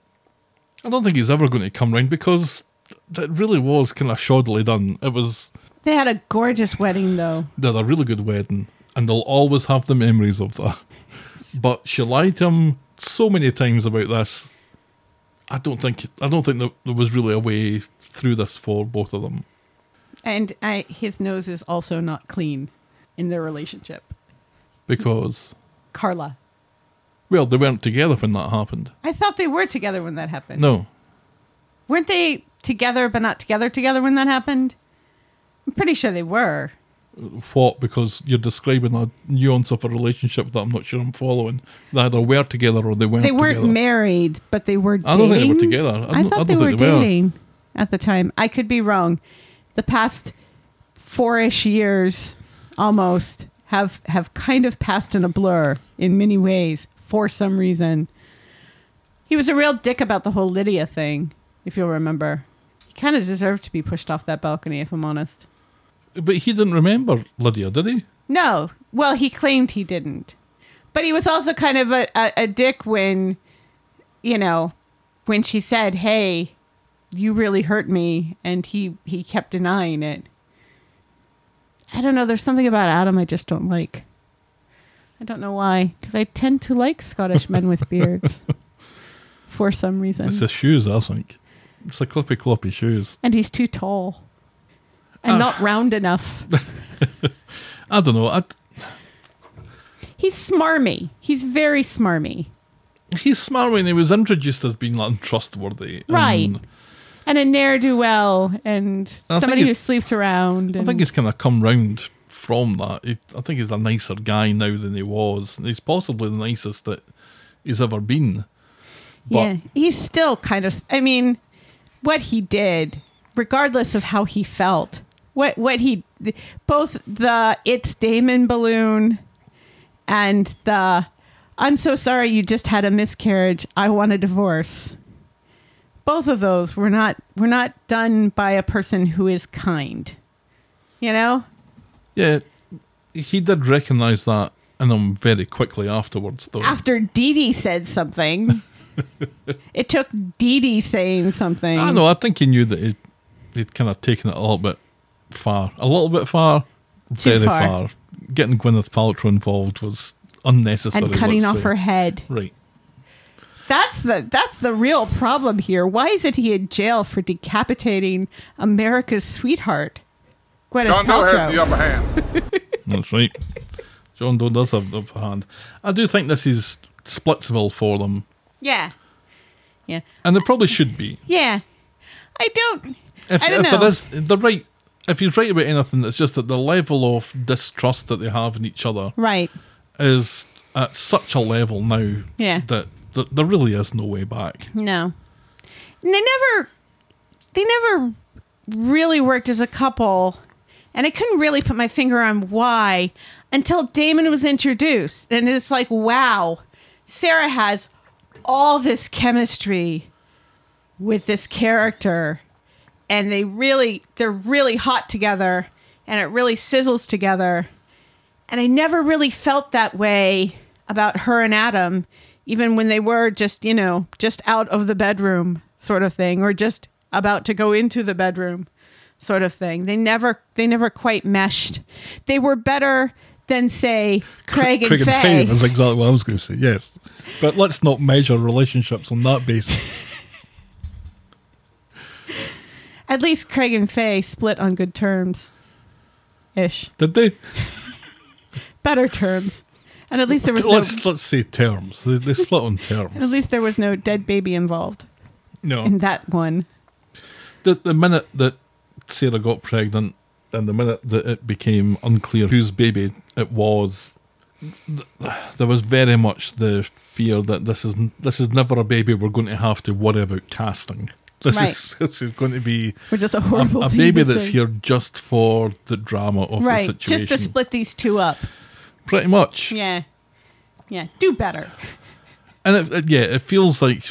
I don't think he's ever going to come round because that really was kind of shoddily done. It was They had a gorgeous wedding though. they had a really good wedding and they'll always have the memories of that. But she lied to him so many times about this. I don't think I don't think that there was really a way through this for both of them. And I, his nose is also not clean in their relationship. Because Carla. well, they weren't together when that happened. I thought they were together when that happened. No. Weren't they together but not together together when that happened? I'm pretty sure they were. What? Because you're describing a nuance of a relationship that I'm not sure I'm following. They either were together or they weren't They weren't together. married, but they were dating. I don't think they were together. I I, thought I they were they were. dating at the time. I could be wrong. The past four-ish years, almost, have have kind of passed in a blur in many ways for some reason. He was a real dick about the whole Lydia thing, if you'll remember. He kind of deserved to be pushed off that balcony, if I'm honest. But he didn't remember Lydia, did he? No. Well, he claimed he didn't. But he was also kind of a, a, a dick when, you know, when she said, hey, you really hurt me. And he, he kept denying it. I don't know. There's something about Adam I just don't like. I don't know why. Because I tend to like Scottish men with beards for some reason. It's the shoes, I think. It's the clippy cloppy shoes. and he's too tall and ah. not round enough. I don't know. I, He's smarmy. He's very smarmy. he's smarmy, when he was introduced as being untrustworthy. Right. and And a ne'er do well and somebody who sleeps around. I think he's kind of come round from that. He, I think he's a nicer guy now than he was. He's possibly the nicest that he's ever been. But yeah, he's still kind of. I mean, what he did, regardless of how he felt, what what he, both the it's Damon balloon, and the I'm so sorry you just had a miscarriage. I want a divorce. Both of those were not were not done by a person who is kind. You know? yeah, he did recognise that in him very quickly afterwards, though. After Dee Dee said something, it took Dee Dee saying something. I know. I think he knew that he'd, he'd kind of taken it a little bit far, a little bit far, Too very far. far. Getting Gwyneth Paltrow involved was unnecessary. and cutting off say. her head. Right. That's the that's the real problem here. Why isn't he in jail for decapitating America's sweetheart? Gwyneth John Doe has Paltrow. the upper hand. That's right. John Doe does have the upper hand. I do think this is Splitsville for them, Yeah, yeah, and there probably should be. yeah. I don't. If, I don't if know. there is, the right. If he's right about anything, it's just that the level of distrust that they have in each other Right. is at such a level now Yeah. that, that there really is no way back. No. And they never they never really worked as a couple. And I couldn't really put my finger on why until Damon was introduced. And it's like, wow, Sarah has all this chemistry with this character. And they really they're really hot together and it really sizzles together. And I never really felt that way about her and Adam, even when they were just, you know, just out of the bedroom sort of thing, or just about to go into the bedroom sort of thing. They never they never quite meshed. They were better than say Craig and Craig and Faye. Faye is exactly what I was going to say. Yes, but let's not measure relationships on that basis. At least Craig and Faye split on good terms. Ish. Did they? Better terms. And at least there was Let's let's say terms. They, they split on terms. at least there was no dead baby involved No, in that one. the the minute that Sarah got pregnant, and the minute that it became unclear whose baby it was, there was very much the fear that this is this is never a baby we're going to have to worry about casting. This Right. is this is going to be Which is a a, horrible a thing baby that's say. here just for the drama of right. the situation. Just to split these two up. Pretty much. Yeah. Yeah. Do better. And it, it- yeah, it feels like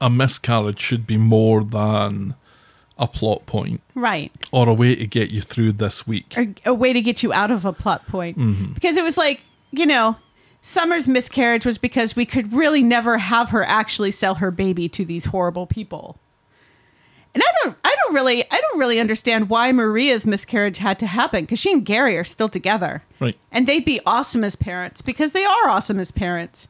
a miscarriage should be more than a plot point Right. or a way to get you through this week. A, a way to get you out of a plot point. Mm-hmm. Because it was like, you know, Summer's miscarriage was because we could really never have her actually sell her baby to these horrible people. And I don't I don't really I don't really understand why Maria's miscarriage had to happen because she and Gary are still together. Right. And they'd be awesome as parents because they are awesome as parents.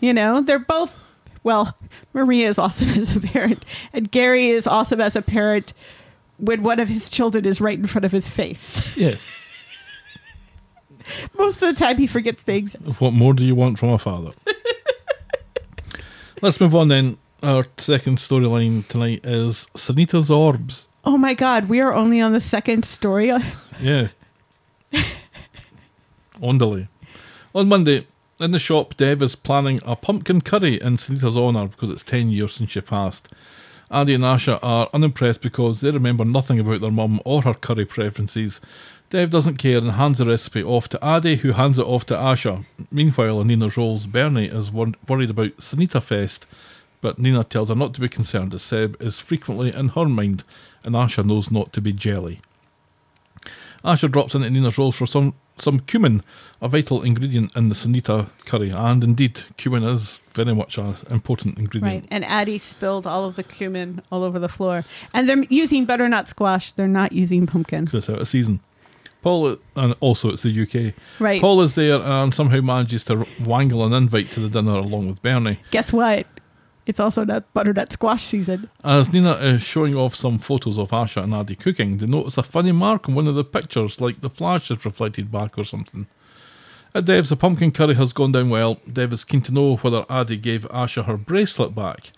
You know, they're both well, Maria is awesome as a parent, and Gary is awesome as a parent when one of his children is right in front of his face. Yeah. Most of the time he forgets things. What more do you want from a father? Let's move on then. Our second storyline tonight is Sunita's Orbs. Oh my god, we are only on the second story. Yeah. on. On Monday, in the shop, Dev is planning a pumpkin curry in Sunita's honour because it's 10 years since she passed. Aadi and Asha are unimpressed because they remember nothing about their mum or her curry preferences. Dev doesn't care and hands the recipe off to Aadi, who hands it off to Asha. Meanwhile, in Nina's rolls, Bernie is wor- worried about Sunita Fest But Nina tells her not to be concerned as Seb is frequently in her mind and Asha knows not to be jelly. Asha drops into Nina's rolls for some, some cumin, a vital ingredient in the Sunita curry, and indeed, cumin is very much an important ingredient. Right. And Aadi spilled all of the cumin all over the floor. And they're using butternut squash. They're not using pumpkin. because it's out of season. Paul, and also it's the UK. Right. Paul is there and somehow manages to wangle an invite to the dinner along with Bernie. Guess what? It's also not butternut squash season. As Nina is showing off some photos of Asha and Aadi cooking, they notice a funny mark on one of the pictures, like the flash is reflected back or something. At Dev's, the pumpkin curry has gone down well. Dev is keen to know whether Aadi gave Asha her bracelet back.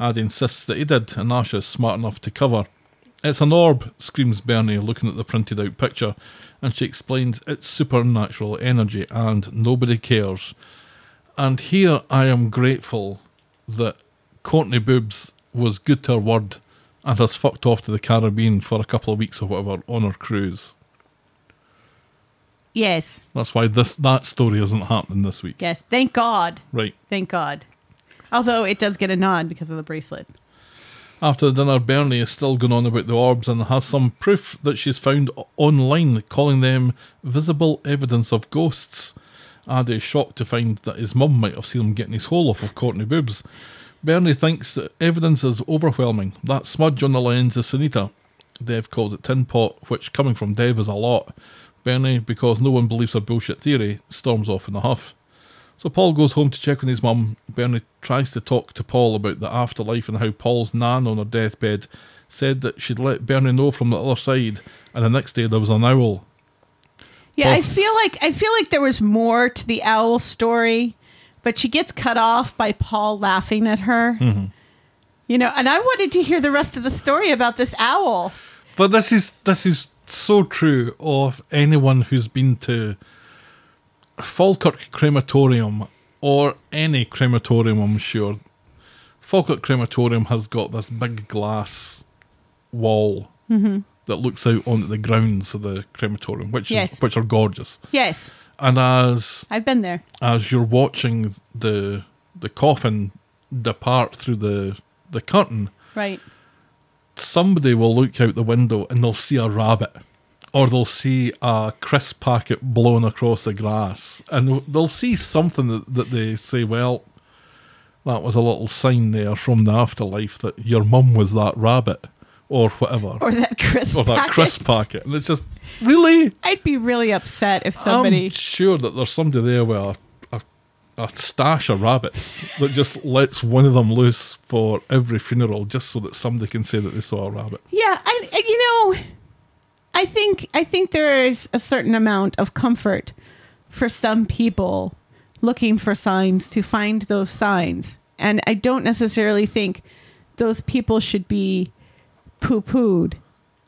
Aadi insists that he did, and Asha is smart enough to cover. It's an orb, screams Bernie, looking at the printed out picture, and she explains it's supernatural energy and nobody cares. And here I am grateful that Courtney Boobs was good to her word and has fucked off to the Caribbean for a couple of weeks or whatever on her cruise. Yes. That's why this that story isn't happening this week. Yes. Thank God. Right. Thank God. Although it does get a nod because of the bracelet. After the dinner, Bernie is still going on about the orbs and has some proof that she's found online, calling them visible evidence of ghosts. Aadi is shocked to find that his mum might have seen him getting his hole off of Courtney Boobs. Bernie thinks that evidence is overwhelming. That smudge on the lens is Sunita. Dev calls it tin pot, which coming from Dev is a lot. Bernie, because no one believes her bullshit theory, storms off in a huff. So Paul goes home to check on his mum. Bernie tries to talk to Paul about the afterlife and how Paul's nan on her deathbed said that she'd let Bernie know from the other side, and the next day there was an owl. Yeah, Paul- I feel like I feel like there was more to the owl story, but she gets cut off by Paul laughing at her. Mm-hmm. You know, and I wanted to hear the rest of the story about this owl. But this is this is so true of anyone who's been to Falkirk Crematorium or any crematorium, I'm sure. Falkirk Crematorium has got this big glass wall mm-hmm. that looks out onto the grounds of the crematorium, which Yes. is, which are gorgeous. Yes, And as I've been there. as you're watching the the coffin depart through the the curtain, Right. somebody will look out the window and they'll see a rabbit or they'll see a crisp packet blown across the grass and they'll- see something that, that they say well that was a little sign there from the afterlife that your mum was that rabbit or whatever Or that crisp. or that packet. crisp packet and it's just really I'd be really upset if somebody. I'm sure that there's somebody there with a, a, a stash of rabbits that just lets one of them loose for every funeral just so that somebody can say that they saw a rabbit Yeah, I, I you know, I think I think there is a certain amount of comfort for some people looking for signs to find those signs, and I don't necessarily think those people should be poo-pooed.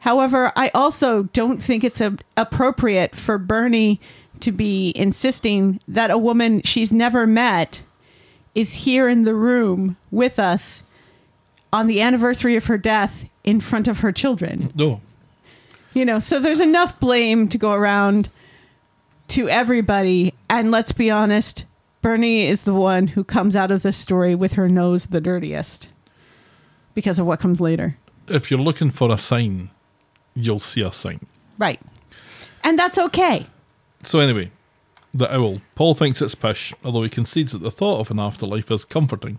However, I also don't think it's a, appropriate for Bernie to be insisting that a woman she's never met is here in the room with us on the anniversary of her death in front of her children. no You know, so there's enough blame to go around to everybody. And let's be honest, Bernie is the one who comes out of this story with her nose the dirtiest because of what comes later. If you're looking for a sign, you'll see a sign. Right. And that's okay. So anyway, the owl. Paul thinks it's pish, although he concedes that the thought of an afterlife is comforting.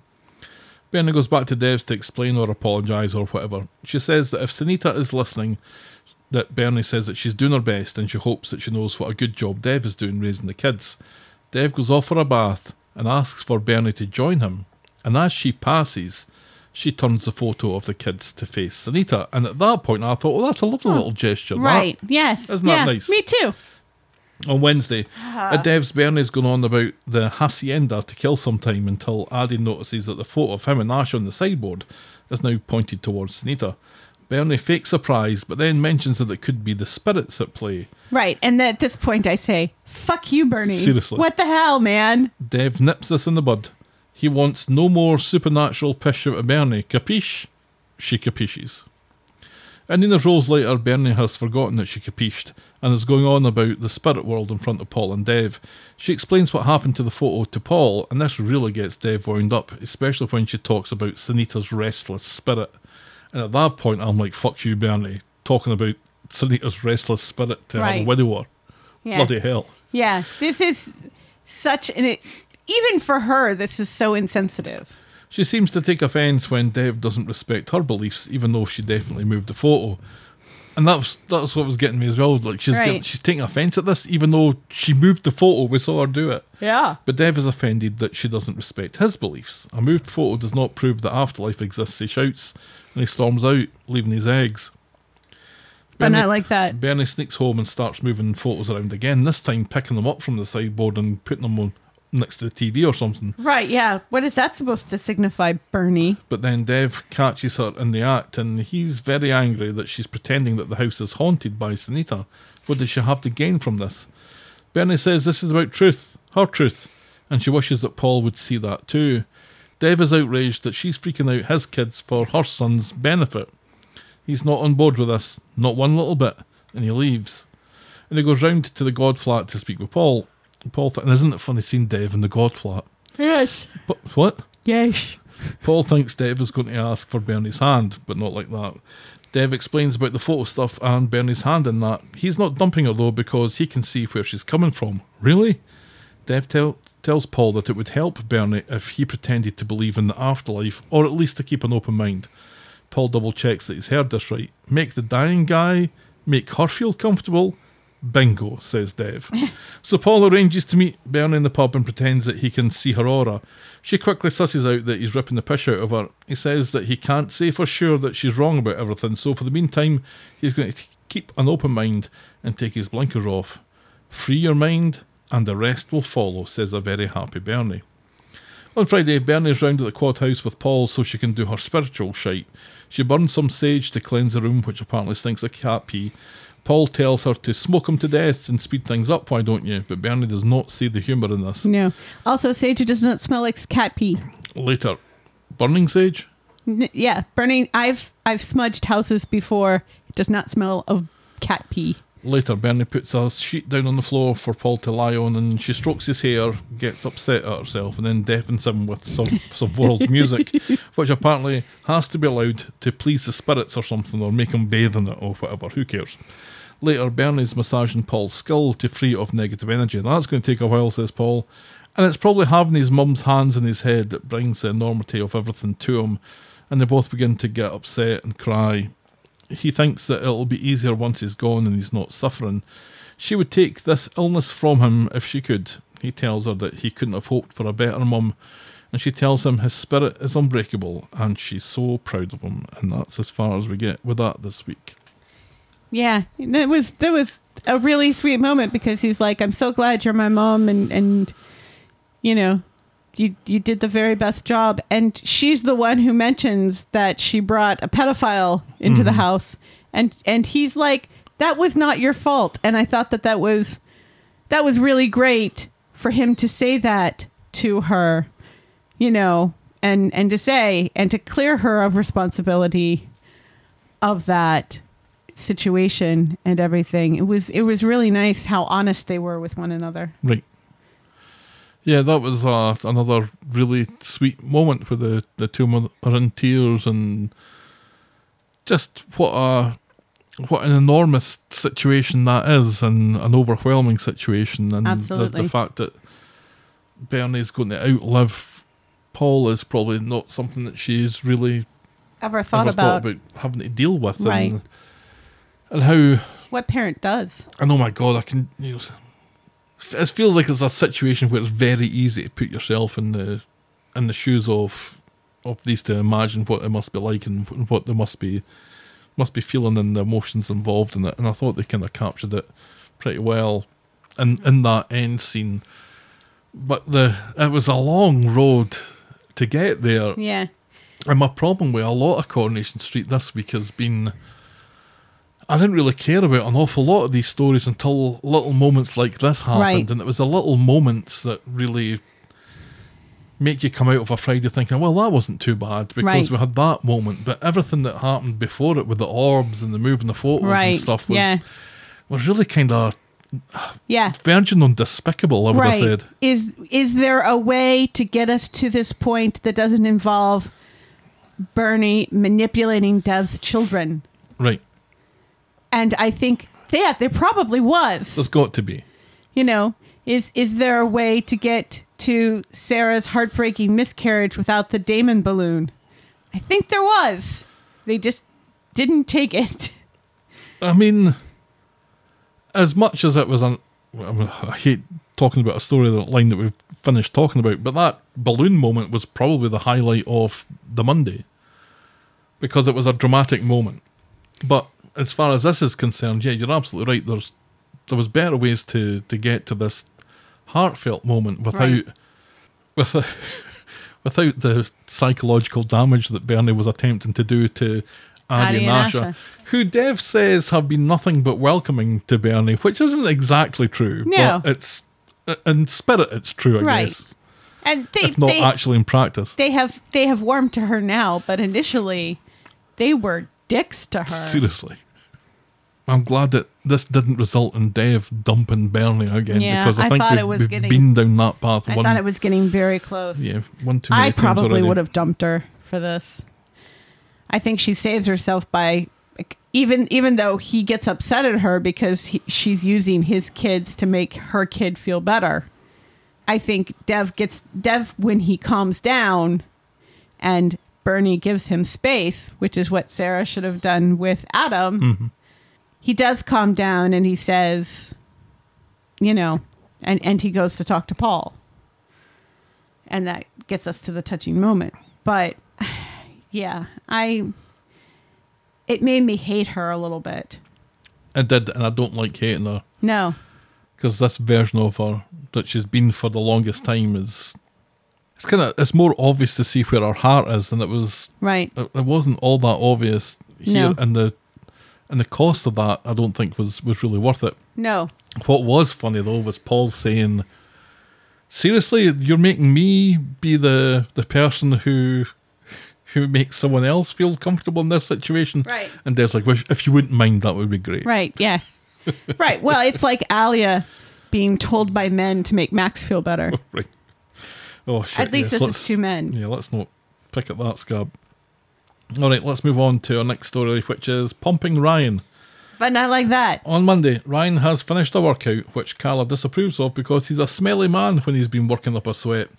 Bernie goes back to Devs to explain or apologise or whatever. She says that if Sunita is listening, that Bernie says that she's doing her best and she hopes that she knows what a good job Dev is doing raising the kids. Dev goes off for a bath and asks for Bernie to join him. And as she passes, she turns the photo of the kids to face Sunita. And at that point, I thought, well, that's a lovely oh, little gesture. that." Right. Yes. Isn't that nice? Me too. on Wednesday. Uh-huh. At Dev's, Bernie's going on about the hacienda to kill some time until Aadi notices that the photo of him and Ash on the sideboard is now pointed towards Sunita. Bernie fakes surprise, but then mentions that it could be the spirits at play. Right. And at this point, I say, fuck you, Bernie. Seriously. What the hell, man? Dev nips this in the bud. He wants no more supernatural pish out of Bernie. Capiche? She capishes. And then rolls later, Bernie has forgotten that she capished and is going on about the spirit world in front of Paul and Dev. She explains what happened to the photo to Paul, and this really gets Dev wound up, especially when she talks about Sunita's restless spirit. And at that point, I'm like, fuck you, Bernie, talking about Sunita's restless spirit to her Right. widower. Yeah. Bloody hell. Yeah, this is such an even for her. This is so insensitive. She seems to take offence when Dev doesn't respect her beliefs, even though she definitely moved the photo. And that's that's what was getting me as well. Like she's Right. she's taking offence at this, even though she moved the photo. We saw her do it. Yeah. But Dev is offended that she doesn't respect his beliefs. A moved photo does not prove that afterlife exists. He shouts and he storms out, leaving his eggs. But not like that. Bernie sneaks home and starts moving photos around again. This time, picking them up from the sideboard and putting them on next to the TV or something. Right. Yeah. What is that supposed to signify, Bernie? But then Dev catches her in the act, and he's very angry that she's pretending that the house is haunted by Sunita. What does she have to gain from this? Bernie says this is about truth, her truth, and she wishes that Paul would see that too. Dev is outraged that she's freaking out his kids for her son's benefit. He's not on board with this, not one little bit, and he leaves. And he goes round to the God flat to speak with Paul. Paul, th- and isn't it funny seeing Dev in the God flat? Yes. But what? Yes. Paul thinks Dev is going to ask for Bernie's hand, but not like that. Dev explains about the photo stuff and Bernie's hand in that. He's not dumping her though because he can see where she's coming from. Really? Dev tell, tells Paul that it would help Bernie if he pretended to believe in the afterlife, or at least to keep an open mind. Paul double checks that he's heard this right. Make the dying guy make her feel comfortable. Bingo, says Dev. so Paul arranges to meet Bernie in the pub and pretends that he can see her aura. She quickly susses out that he's ripping the piss out of her. He says that he can't say for sure that she's wrong about everything, so for the meantime, he's going to keep an open mind and take his blinkers off. Free your mind, and the rest will follow, says a very happy Bernie. On Friday, Bernie's round at the quad house with Paul so she can do her spiritual shite. She burns some sage to cleanse the room, which apparently stinks of cat pee. Paul tells her to smoke him to death and speed things up, why don't you? But Bernie does not see the humour in this. No. Also, sage does not smell like cat pee. Later, burning sage? N- yeah, burning. I've I've smudged houses before. It does not smell of cat pee. Later, Bernie puts a sheet down on the floor for Paul to lie on, and she strokes his hair, gets upset at herself, and then deafens him with some, some world music, which apparently has to be allowed to please the spirits or something, or make him bathe in it, or whatever. Who cares? Later, Bernie's massaging Paul's skull to free it of negative energy. That's going to take a while, says Paul. And it's probably having his mum's hands in his head that brings the enormity of everything to him. And they both begin to get upset and cry he thinks that it'll be easier once he's gone and he's not suffering. She would take this illness from him if she could. He tells her that he couldn't have hoped for a better mum, and she tells him his spirit is unbreakable, and she's so proud of him. And that's as far as we get with that this week. Yeah, that was that was a really sweet moment because he's like, "I'm so glad you're my mom," and and you know, you you did the very best job. And she's the one who mentions that she brought a pedophile into the mm-hmm. house, and and he's like, "That was not your fault." And I thought that that was that was really great for him to say that to her, you know, and and to say and to clear her of responsibility of that situation and everything. It was it was really nice how honest they were with one another. Right. Yeah, that was uh, another really sweet moment where the, the two are in tears and just what a what an enormous situation that is and an overwhelming situation and the, the fact that Bernie's going to outlive Paul is probably not something that she's really Ever thought ever about, thought about having to deal with Right. and, and how what parent does? and oh my god, I can. You know, it feels like it's a situation where it's very easy to put yourself in the in the shoes of of these to imagine what it must be like and what they must be must be feeling and the emotions involved in it. And I thought they kind of captured it pretty well in in that end scene. But the it was a long road to get there. Yeah. And my problem with a lot of Coronation Street this week has been I didn't really care about an awful lot of these stories until little moments like this happened. Right. And it was the little moments that really make you come out of a Friday thinking, well, that wasn't too bad because Right. we had that moment. But everything that happened before it with the orbs and the moving the photos Right, and stuff was yeah. was really kind of Yeah. verging on despicable. I would have said. Is is there a way to get us to this point that doesn't involve Bernie manipulating Dev's children? Right. And I think yeah, there probably was. There's got to be. You know, is is there a way to get to Sarah's heartbreaking miscarriage without the Damon balloon? I think there was. They just didn't take it. I mean, as much as it was an, I, mean, I hate talking about a story that line that we've finished talking about, but that balloon moment was probably the highlight of the Monday because it was a dramatic moment. But as far as this is concerned, yeah, you're absolutely right. There's there was better ways to to get to this heartfelt moment without Right. without without the psychological damage that Bernie was attempting to do to Aadi and and Asha, Asha. who Dev says have been nothing but welcoming to Bernie, which isn't exactly true. No. But it's in spirit it's true, I Right. guess. And they If not they, actually in practice. they have they have warmed to her now, but initially they were dicks to her. Seriously. I'm glad that this didn't result in Dev dumping Bernie again Yeah, because I, I think thought we've, it was we've getting- been down that path. I one, thought it was getting very close. yeah, one too many I probably would have dumped her for this. I think she saves herself by even even though he gets upset at her because he, she's using his kids to make her kid feel better. I think Dev gets Dev when he calms down and Bernie gives him space, which is what Sarah should have done with Adam. Mm-hmm. He does calm down and he says, you know, and and he goes to talk to Paul and that gets us to the touching moment. But yeah, I it made me hate her a little bit. I did, and I don't like hating her No. because this version of her that she's been for the longest time is. It's kind of it's more obvious to see where her heart is, and it was Right. it, it wasn't all that obvious here, No. and the and the cost of that I don't think was was really worth it. No. What was funny though was Paul saying, "Seriously, you're making me be the the person who who makes someone else feel comfortable in this situation." Right. And Dev's like, well, "If you wouldn't mind, that would be great." Right. Yeah. right. Well, it's like Alya being told by men to make Max feel better. Right. Oh shit! At least yes, this is two men. Yeah, let's not pick at that scab. All right, let's move on to our next story, which is pumping Ryan. But not like that. On Monday, Ryan has finished a workout which Carla disapproves of because he's a smelly man when he's been working up a sweat.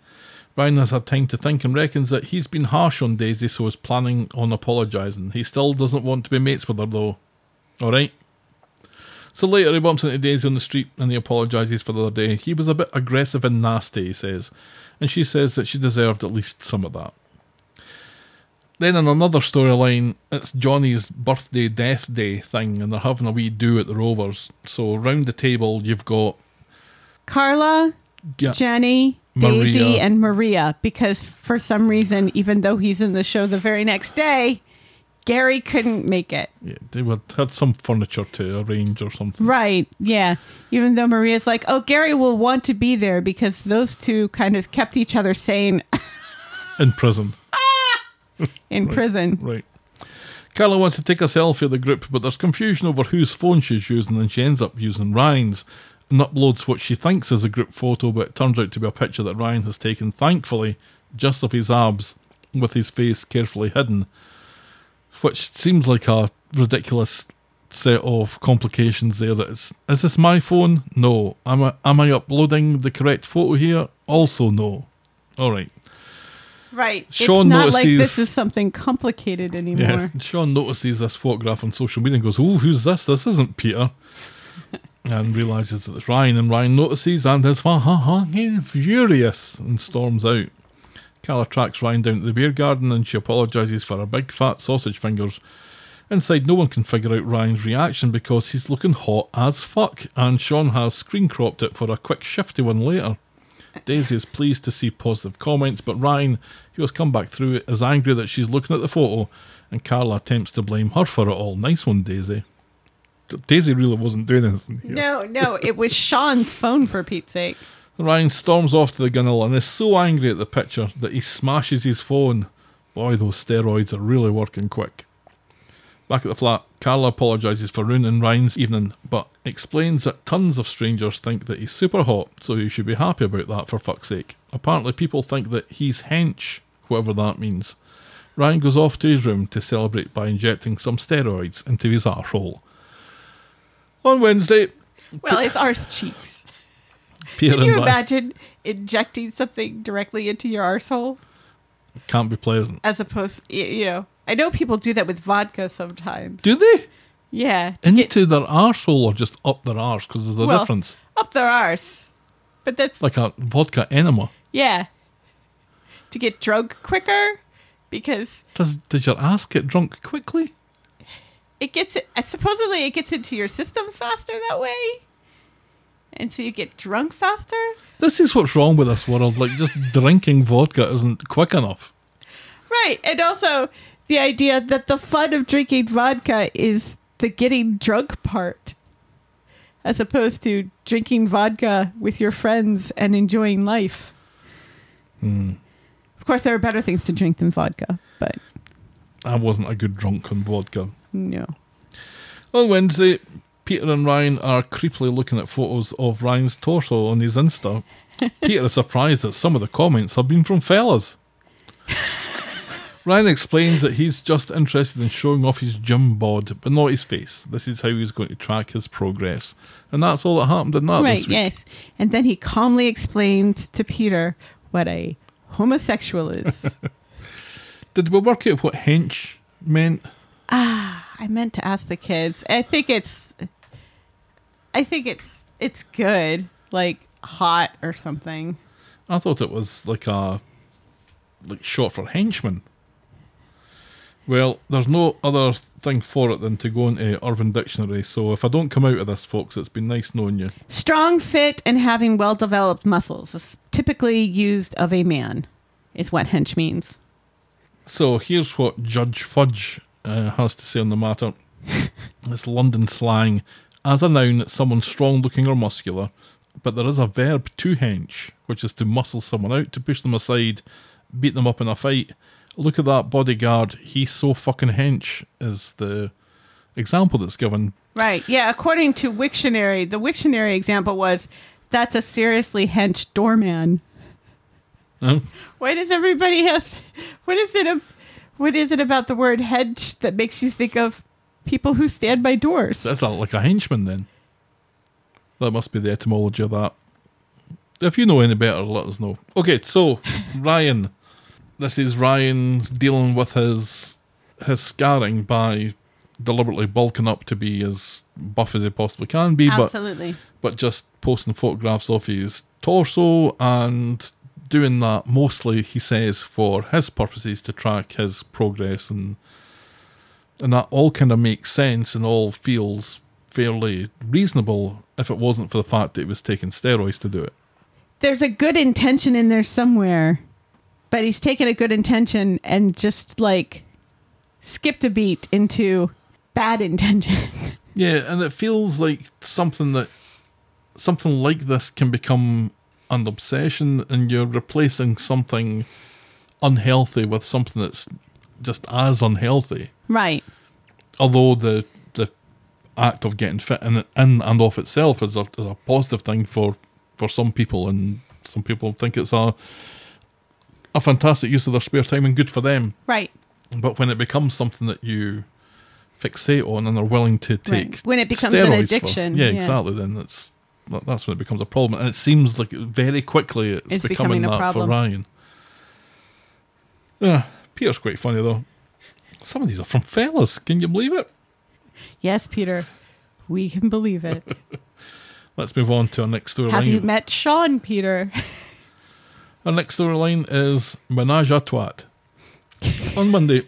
Ryan has had time to think and reckons that he's been harsh on Daisy, so is planning on apologising. He still doesn't want to be mates with her though. Alright? So later he bumps into Daisy on the street and he apologises for the other day. He was a bit aggressive and nasty, he says, and she says that she deserved at least some of that. Then in another storyline, it's Johnny's birthday death day thing, and they're having a wee do at the Rovers. So round the table, you've got Carla, yeah, Jenny, Maria. Daisy, and Maria. Because for some reason, even though he's in the show the very next day, Gary couldn't make it. yeah, they would had some furniture to arrange or something. Right. Yeah. Even though Maria's like, oh, Gary will want to be there because those two kind of kept each other sane In prison, in prison. right? Carla wants to take a selfie of the group, but there's confusion over whose phone she's using, and she ends up using Ryan's and uploads what she thinks is a group photo, but it turns out to be a picture that Ryan has taken, thankfully, just of his abs with his face carefully hidden, which seems like a ridiculous set of complications there. That is, this my phone? No. Am I, am I uploading the correct photo here? Also, no. All right. Right. Sean it's not like this is something complicated anymore. Yeah. Sean notices this photograph on social media and goes, Oh, who's this? This isn't Peter. and realizes that it's Ryan, and Ryan notices and is fucking furious and storms out. Carla tracks Ryan down to the beer garden and she apologises for her big fat sausage fingers. Inside, no one can figure out Ryan's reaction because he's looking hot as fuck, and Sean has screen cropped it for a quick shifty one later. Daisy is pleased to see positive comments, but Ryan, who has come back through it, is angry that she's looking at the photo, and Carla attempts to blame her for it all. Nice one, Daisy. Daisy really wasn't doing anything here. No, no, it was Sean's phone for Pete's sake. Ryan storms off to the ginnel and is so angry at the picture that he smashes his phone. Boy, those steroids are really working quick. Back at the flat, Carla apologises for ruining Ryan's evening, but explains that tons of strangers think that he's super hot, so he should be happy about that for fuck's sake. Apparently, people think that he's hench, whatever that means. Ryan goes off to his room to celebrate by injecting some steroids into his arsehole. On Wednesday, Well, his arse cheeks. Peter Can you Ryan imagine injecting something directly into your arsehole can't be pleasant. as opposed, you know, I know people do that with vodka sometimes. Do they? yeah. to get- Into their arsehole or just up their arse? Because there's a well, difference. Up their arse. But that's, Like a vodka enema. yeah. To get drunk quicker because Does does your ass get drunk quickly? it gets uh, supposedly it gets into your system faster that way. And so you get drunk faster. This is what's wrong with this world. Like just drinking vodka isn't quick enough. Right. And also the idea that the fun of drinking vodka is the getting drunk part, as opposed to drinking vodka with your friends and enjoying life. Hmm. Of course, there are better things to drink than vodka, but I wasn't a good drunk on vodka. no. On Wednesday, Peter and Ryan are creepily looking at photos of Ryan's torso on his Insta. Peter is surprised that some of the comments have been from fellas. Ryan explains that he's just interested in showing off his gym bod, but not his face. This is how he's going to track his progress. And that's all that happened in that right, yes. And then he calmly explained to Peter what a homosexual is. Did we work out what hench meant? Ah, I meant to ask the kids. I think it's I think it's it's good, like hot or something. I thought it was like a like short for henchman. Well, there's no other thing for it than to go into Urban Dictionary. So if I don't come out of this, folks, it's been nice knowing you. Strong, fit, and having well developed muscles is typically used of a man, is what hench means. So here's what Judge Fudge uh, has to say on the matter. it's London slang. As a noun, it's someone strong looking or muscular, but there is a verb to hench, which is to muscle someone out, to push them aside, beat them up in a fight. Look at that bodyguard. He's so fucking hench, is the example that's given. Right. Yeah. According to Wiktionary, the Wiktionary example was that's a seriously hench doorman. Why does everybody have? What is it? What is it about the word hench that makes you think of people who stand by doors? That's a, like a henchman then. That must be the etymology of that. If you know any better, let us know. Okay, so Ryan, this is Ryan dealing with his his scarring by deliberately bulking up to be as buff as he possibly can be, but Absolutely. but just posting photographs of his torso and doing that mostly, he says, for his purposes to track his progress and and that all kind of makes sense and all feels fairly reasonable if it wasn't for the fact that he was taking steroids to do it. There's a good intention in there somewhere, but he's taken a good intention and just like skipped a beat into bad intention. Yeah, and it feels like something that something like this can become an obsession and you're replacing something unhealthy with something that's just as unhealthy. right. although the the act of getting fit in in and of itself is a, is a positive thing for for some people, and some people think it's a a fantastic use of their spare time and good for them. Right. But when it becomes something that you fixate on and are willing to take, When it becomes an steroids for- addiction, yeah, yeah. exactly. Then that's that's when it becomes a problem, and it seems like very quickly it's, It's becoming, becoming that problem. for Ryan. Yeah, Peter's quite funny though. Some of these are from fellas. Can you believe it? Yes, Peter. We can believe it. Let's move on to our next story. Have you met Sean, Peter? Our next storyline is Menage a Twat. On Monday,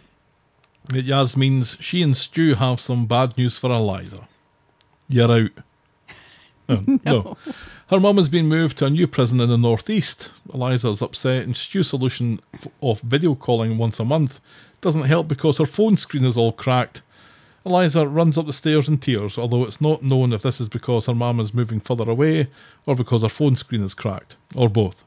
it Yaz means she and Stu have some bad news for Eliza. You're out. Oh, no. Her mum has been moved to a new prison in the northeast. Eliza is upset, and Stu's solution f- of video calling once a month doesn't help because her phone screen is all cracked, Eliza runs up the stairs in tears, although it's not known if this is because her mum is moving further away or because her phone screen is cracked, or both.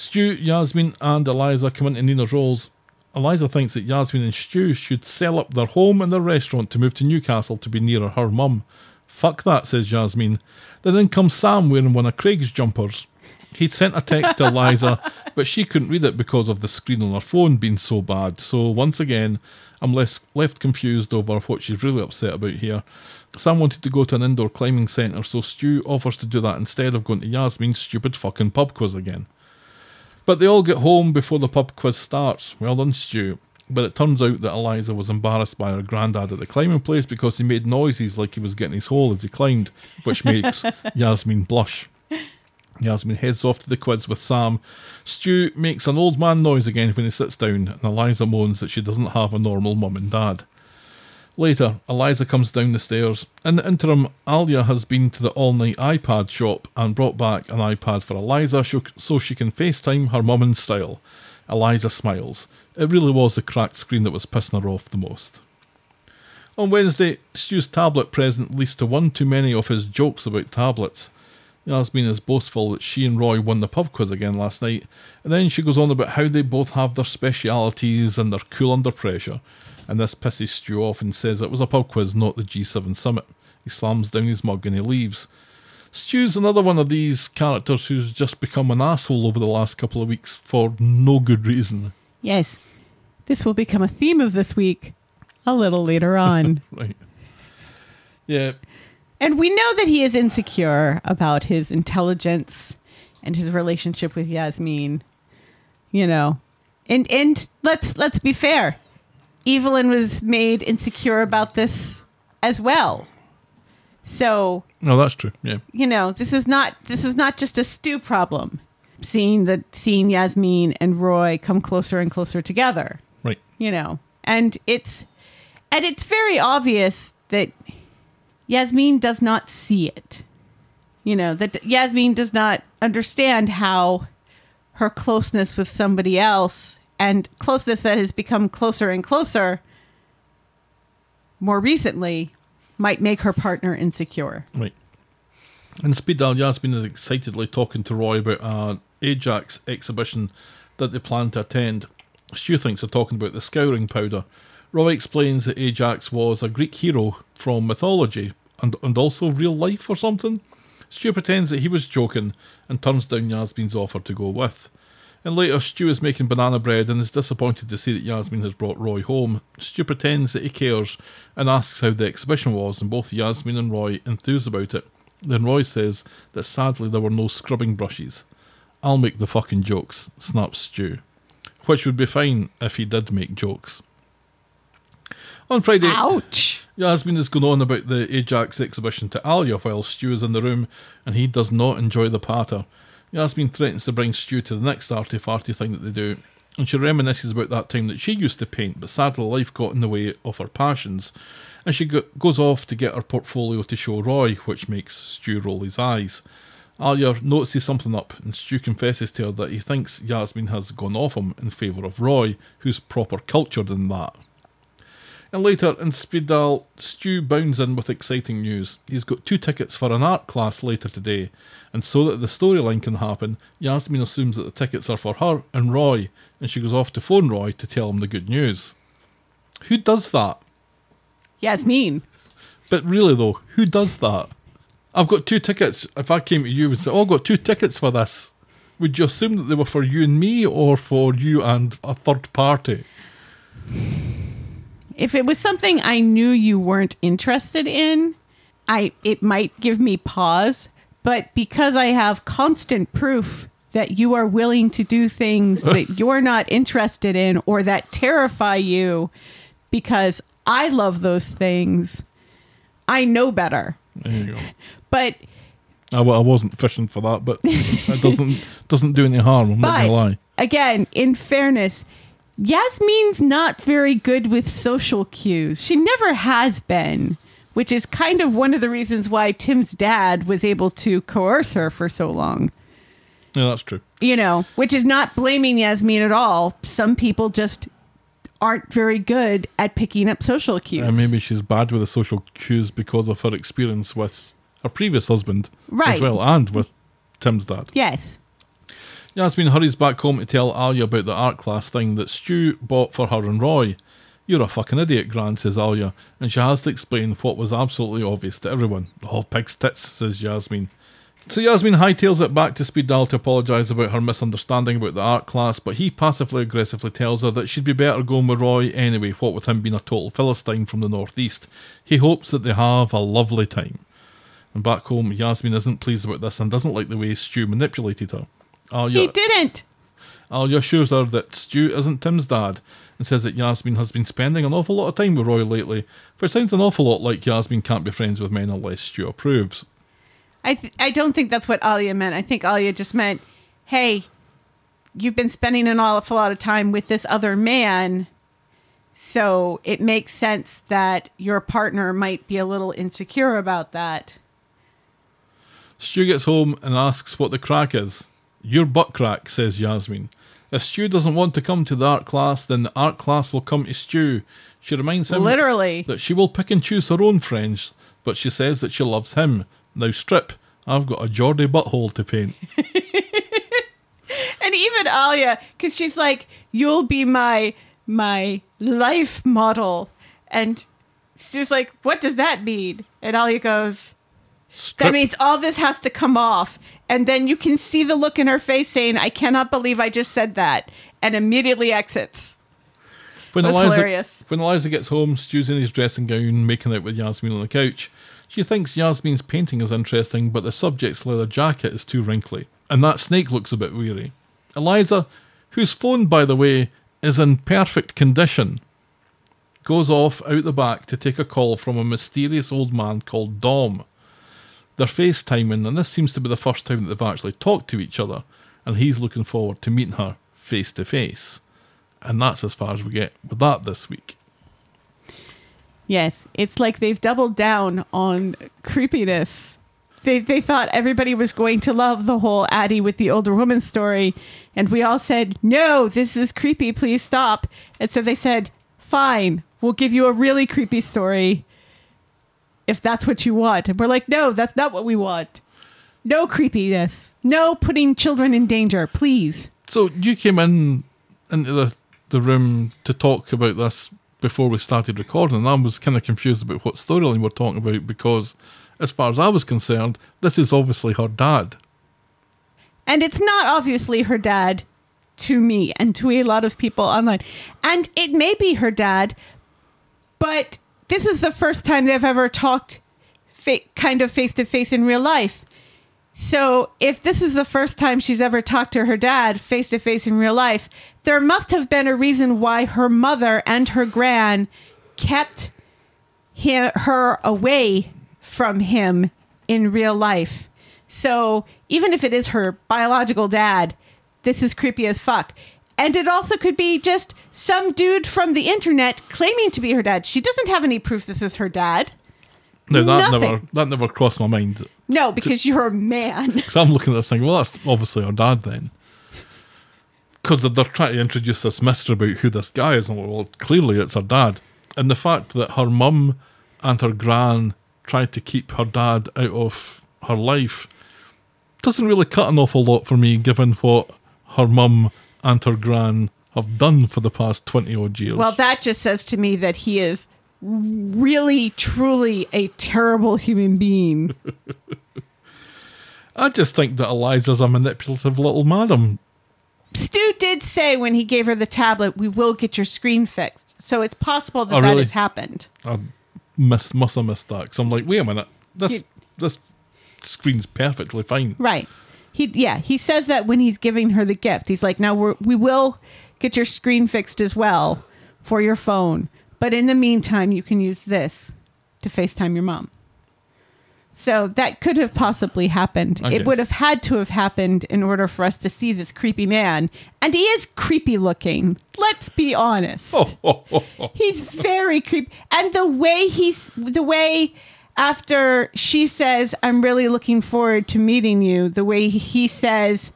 Stu, Yasmeen, and Eliza come into Nina's Rolls. Eliza thinks that Yasmeen and Stu should sell up their home and their restaurant to move to Newcastle to be nearer her mum. Fuck that, says Yasmeen. Then in comes Sam wearing one of Craig's jumpers. He'd sent a text to Eliza, but she couldn't read it because of the screen on her phone being so bad. So once again, I'm less, left confused over what she's really upset about here. Sam wanted to go to an indoor climbing centre, so Stu offers to do that instead of going to Yasmeen's stupid fucking pub quiz again. But they all get home before the pub quiz starts. Well done, Stu. But it turns out that Eliza was embarrassed by her granddad at the climbing place because he made noises like he was getting his hole as he climbed, which makes Yasmeen blush. Yasmeen heads off to the quiz with Sam. Stu makes an old man noise again when he sits down, and Eliza moans that she doesn't have a normal mum and dad. Later, Eliza comes down the stairs. In the interim, Alya has been to the all night iPad shop and brought back an iPad for Eliza so- she can FaceTime her mum in style. Eliza smiles. It really was the cracked screen that was pissing her off the most. On Wednesday, Stu's tablet present leads to one too many of his jokes about tablets. Yasmeen is boastful that she and Roy won the pub quiz again last night, and then she goes on about how they both have their specialities and they're cool under pressure. And this pisses Stu off and says it was a pub quiz, not the G7 summit. He slams down his mug and he leaves. Stu's another one of these characters who's just become an asshole over the last couple of weeks for no good reason. Yes. This will become a theme of this week a little later on. Right. Yeah, and we know that he is insecure about his intelligence and his relationship with Yasmeen. You know. And and let's let's be fair. Evelyn was made insecure about this as well. So, no, that's true. Yeah. you know, this is not this is not just a Stu problem. Seeing that seeing Yasmeen and Roy come closer and closer together Right. you know and it's and it's very obvious that yasmeen does not see it you know that yasmeen does not understand how her closeness with somebody else and closeness that has become closer and closer more recently might make her partner insecure Right. And Speed Daal, Yasmeen is excitedly talking to Roy about an Ajax exhibition that they plan to attend. Stu thinks they're talking about the scouring powder. Roy explains that Ajax was a Greek hero from mythology and, and also real life or something. Stu pretends that he was joking and turns down Yasmeen's offer to go with. And later, Stu is making banana bread and is disappointed to see that Yasmeen has brought Roy home. Stu pretends that he cares and asks how the exhibition was, and both Yasmeen and Roy enthuse about it. Then Roy says that sadly there were no scrubbing brushes. I'll make the fucking jokes, snaps Stu. Which would be fine if he did make jokes. On Friday, ouch Yasmeen is going on about the Ajax exhibition to Alya while Stu is in the room and he does not enjoy the patter. Yasmeen threatens to bring Stu to the next arty farty thing that they do, and she reminisces about that time that she used to paint, but sadly life got in the way of her passions, and she go- goes off to get her portfolio to show Roy, which makes Stu roll his eyes. Alya notices something up, and Stu confesses to her that he thinks Yasmeen has gone off him in favour of Roy, who's proper cultured in that. And later in Speed Daal, Stu bounds in with exciting news. He's got two tickets for an art class later today, and so that the storyline can happen, Yasmeen assumes that the tickets are for her and Roy, and she goes off to phone Roy to tell him the good news. Who does that? yasmeen But really though, who does that? I've got two tickets. If I came to you and said, "Oh, I've got two tickets for this," would you assume that they were for you and me, or for you and a third party? If it was something I knew you weren't interested in, I it might give me pause, but because I have constant proof that you are willing to do things that you're not interested in or that terrify you because I love those things, I know better. There you go. But I, wa- I wasn't fishing for that, but it doesn't doesn't do any harm. I'm not gonna lie. again, in fairness, Yasmeen's not very good with social cues. She never has been, which is kind of one of the reasons why Tim's dad was able to coerce her for so long. Yeah, that's true. You know, which is not blaming Yasmeen at all. Some people just aren't very good at picking up social cues. And maybe she's bad with the social cues because of her experience with her previous husband right. as well, and with Tim's dad. Yes. Yasmeen hurries back home to tell Alya about the art class thing that Stu bought for her and Roy. You're a fucking idiot, Gran, says Alya, and she has to explain what was absolutely obvious to everyone. Oh, pig's tits, says Yasmeen. So Yasmeen hightails it back to Speed Daal to apologise about her misunderstanding about the art class, but he passively aggressively tells her that she'd be better going with Roy anyway, what with him being a total Philistine from the northeast. He hopes that they have a lovely time. And back home, Yasmeen isn't pleased about this and doesn't like the way Stu manipulated her. Alya, He didn't. Alya assures her that Stu isn't Tim's dad and says that Yasmeen has been spending an awful lot of time with Roy lately, for it sounds an awful lot like Yasmeen can't be friends with men unless Stu approves. I th- I don't think that's what Alya meant. I think Alya just meant, hey, you've been spending an awful lot of time with this other man, so it makes sense that your partner might be a little insecure about that. Stu gets home and asks what the crack is. Your butt crack, says Yasmeen. If Stu doesn't want to come to the art class, then the art class will come to Stu. She reminds him Literally. that she will pick and choose her own friends, but she says that she loves him. Now strip, I've got a Geordie butthole to paint. And even Alya, because she's like, "You'll be my my life model," and Stu's like, "What does that mean?" And Alya goes, Strip. "That means all this has to come off." And then you can see the look in her face saying, "I cannot believe I just said that," and immediately exits. When That's Eliza, hilarious. when Eliza gets home, Stu's in his dressing gown, making out with Yasmeen on the couch. She thinks Yasmeen's painting is interesting, but the subject's leather jacket is too wrinkly, and that snake looks a bit weary. Eliza, whose phone, by the way, is in perfect condition, goes off out the back to take a call from a mysterious old man called Dom. They're FaceTiming, and this seems to be the first time that they've actually talked to each other, and he's looking forward to meeting her face to face. And that's as far as we get with that this week. Yes, it's like they've doubled down on creepiness. They they thought everybody was going to love the whole Aadi with the older woman story, and we all said, "No, this is creepy. Please stop." And so they said, "Fine, we'll give you a really creepy story if that's what you want." And we're like, "No, that's not what we want. No creepiness. No putting children in danger, please." So you came in into the, the room to talk about this before we started recording, and I was kind of confused about what storyline we're talking about because, as far as I was concerned, this is obviously her dad. And it's not obviously her dad to me and to a lot of people online. And it may be her dad, but this is the first time they've ever talked fa- kind of face to face in real life. So if this is the first time she's ever talked to her dad face to face in real life, there must have been a reason why her mother and her gran kept hi her away from him in real life. So even if it is her biological dad, this is creepy as fuck. And it also could be just some dude from the internet claiming to be her dad. She doesn't have any proof this is her dad. Now that Nothing. never that never crossed my mind No, because you're a man. because I'm looking at this thing. Well, that's obviously her dad then, because they're, they're trying to introduce this mystery about who this guy is, and well, clearly it's her dad. And the fact that her mum and her gran tried to keep her dad out of her life doesn't really cut an awful lot for me, given what her mum and her gran have done for the past twenty odd years. Well, that just says to me that he is really, truly a terrible human being. I just think that Eliza's a manipulative little madam. Stu did say when he gave her the tablet, "We will get your screen fixed." So it's possible that Oh, that has happened. I missed, must have missed that. Because I'm like, wait a minute, this You- this screen's perfectly fine. Right. He yeah, he says that when he's giving her the gift. He's like, "Now we're, we will get your screen fixed as well for your phone, but in the meantime, you can use this to FaceTime your mom." So that could have possibly happened. I it would have had to have happened in order for us to see this creepy man, and he is creepy looking. Let's be honest. He's very creepy, and the way he's the way after she says, "I'm really looking forward to meeting you," the way he says,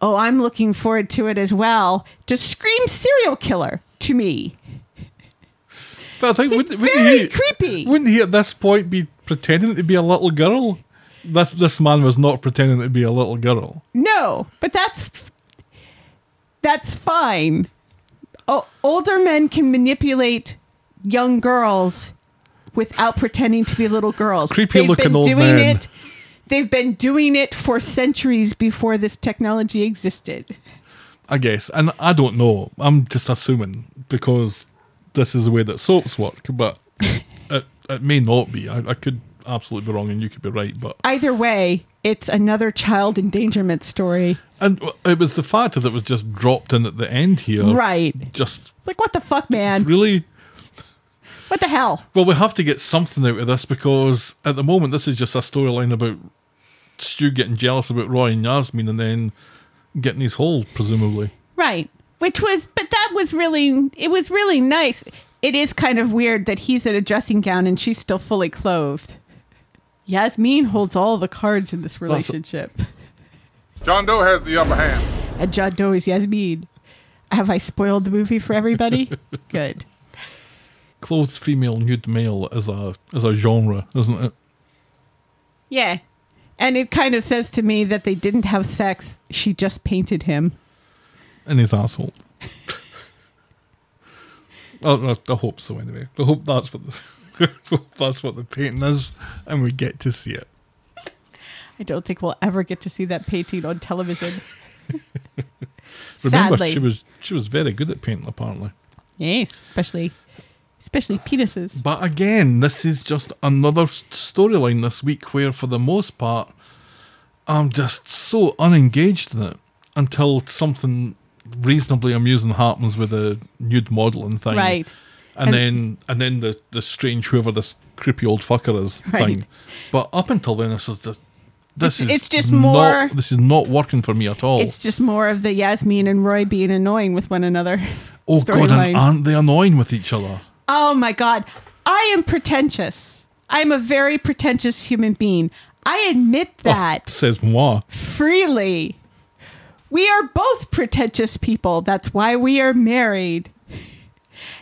"Oh, I'm looking forward to it as well," just screams serial killer to me. But I think It's wouldn't, wouldn't very he, creepy. Wouldn't he at this point be pretending to be a little girl? This this man was not pretending to be a little girl. No, but that's that's fine. O- older men can manipulate young girls without pretending to be little girls. Creepy They've looking been old doing men. it. They've been doing it for centuries before this technology existed. I guess, and I don't know. I'm just assuming because this is the way that soaps work, but it it may not be. I, I could absolutely be wrong, and you could be right. But Either way, it's another child endangerment story. and it was the fact that it was just dropped in at the end here, Right. Just Like what the fuck, man? really. What the hell? Well, we have to get something out of this because at the moment this is just a storyline about Stu getting jealous about Roy and Yasmeen, and then getting his hole, presumably. Right. Which was, but that was really, it was really nice. It is kind of weird that he's in a dressing gown and she's still fully clothed. Yasmeen holds all the cards in this relationship. John Doe has the upper hand. And John Doe is Yasmeen. Have I spoiled the movie for everybody? Good. Clothed female, nude male is a is a genre, isn't it? Yeah. And it kind of says to me that they didn't have sex. She just painted him. in his asshole. I, I hope so. Anyway, I hope that's what the hope that's what the painting is, and we get to see it. I don't think we'll ever get to see that painting on television. Remember, Sadly. she was she was very good at painting, apparently. Yes, especially especially penises. But again, this is just another storyline this week where, for the most part, I'm just so unengaged in it until something reasonably amusing happens with a nude modelling thing, Right. And, And- then and then the the strange whoever this creepy old fucker is Right. thing. But up until then, this is just this It's- is it's just not- more- This is not working for me at all. It's just more of the Yasmeen and Roy being annoying with one another. oh god, and aren't they annoying with each other? Oh my God. I am pretentious. I'm a very pretentious human being. I admit oh, that Oh, says moi. freely. We are both pretentious people. That's why we are married.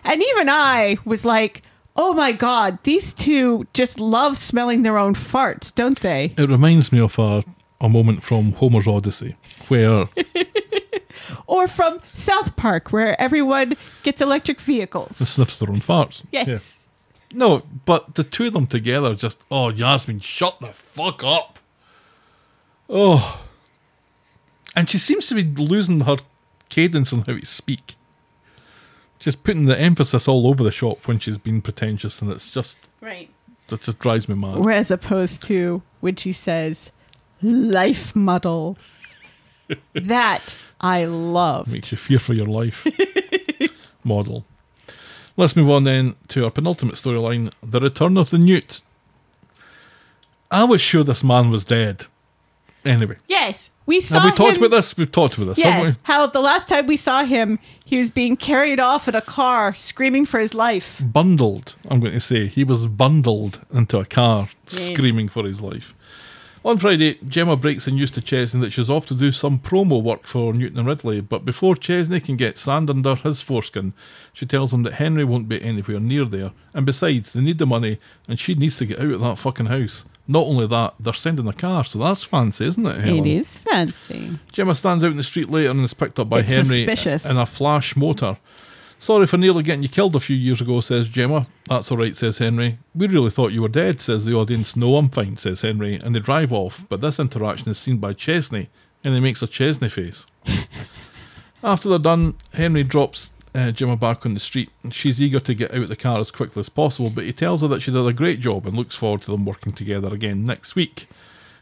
And even I was like, oh my God, these two just love smelling their own farts, don't they? It reminds me of a, a moment from Homer's Odyssey where Or from South Park, where everyone gets electric vehicles. they sniffs their own farts. Yes. Yeah. No, but the two of them together just, oh, Yasmeen, shut the fuck up. Oh. And she seems to be losing her cadence on how to speak. Just putting the emphasis all over the shop when she's being pretentious, and it's just, Right. that just drives me mad. Whereas opposed to when she says, life model. that I love. Makes you fear for your life. Model. Let's move on then to our penultimate storyline The Return of the Newt. I was sure this man was dead. Anyway, Yes. We saw have we talked him- about this? We've talked about this, haven't Yes. we? How the last time we saw him, he was being carried off in a car, screaming for his life. Bundled, I'm going to say. He was bundled into a car, screaming for his life. On Friday, Gemma breaks the news to Chesney that she's off to do some promo work for Newton and Ridley, but before Chesney can get sand under his foreskin, she tells him that Henry won't be anywhere near there, and besides, they need the money, and she needs to get out of that fucking house. Not only that, they're sending a car, so that's fancy, isn't it, Helen? It is fancy. Gemma stands out in the street later and is picked up by It's Henry suspicious. in a flash motor. Sorry for nearly getting you killed a few years ago, says Gemma. That's all right, says Henry. We really thought you were dead, says the audience. No, I'm fine, says Henry, and they drive off. But this interaction is seen by Chesney, and he makes a Chesney face. After they're done, Henry drops uh, Gemma back on the street, and she's eager to get out of the car as quickly as possible, but he tells her that she did a great job and looks forward to them working together again next week.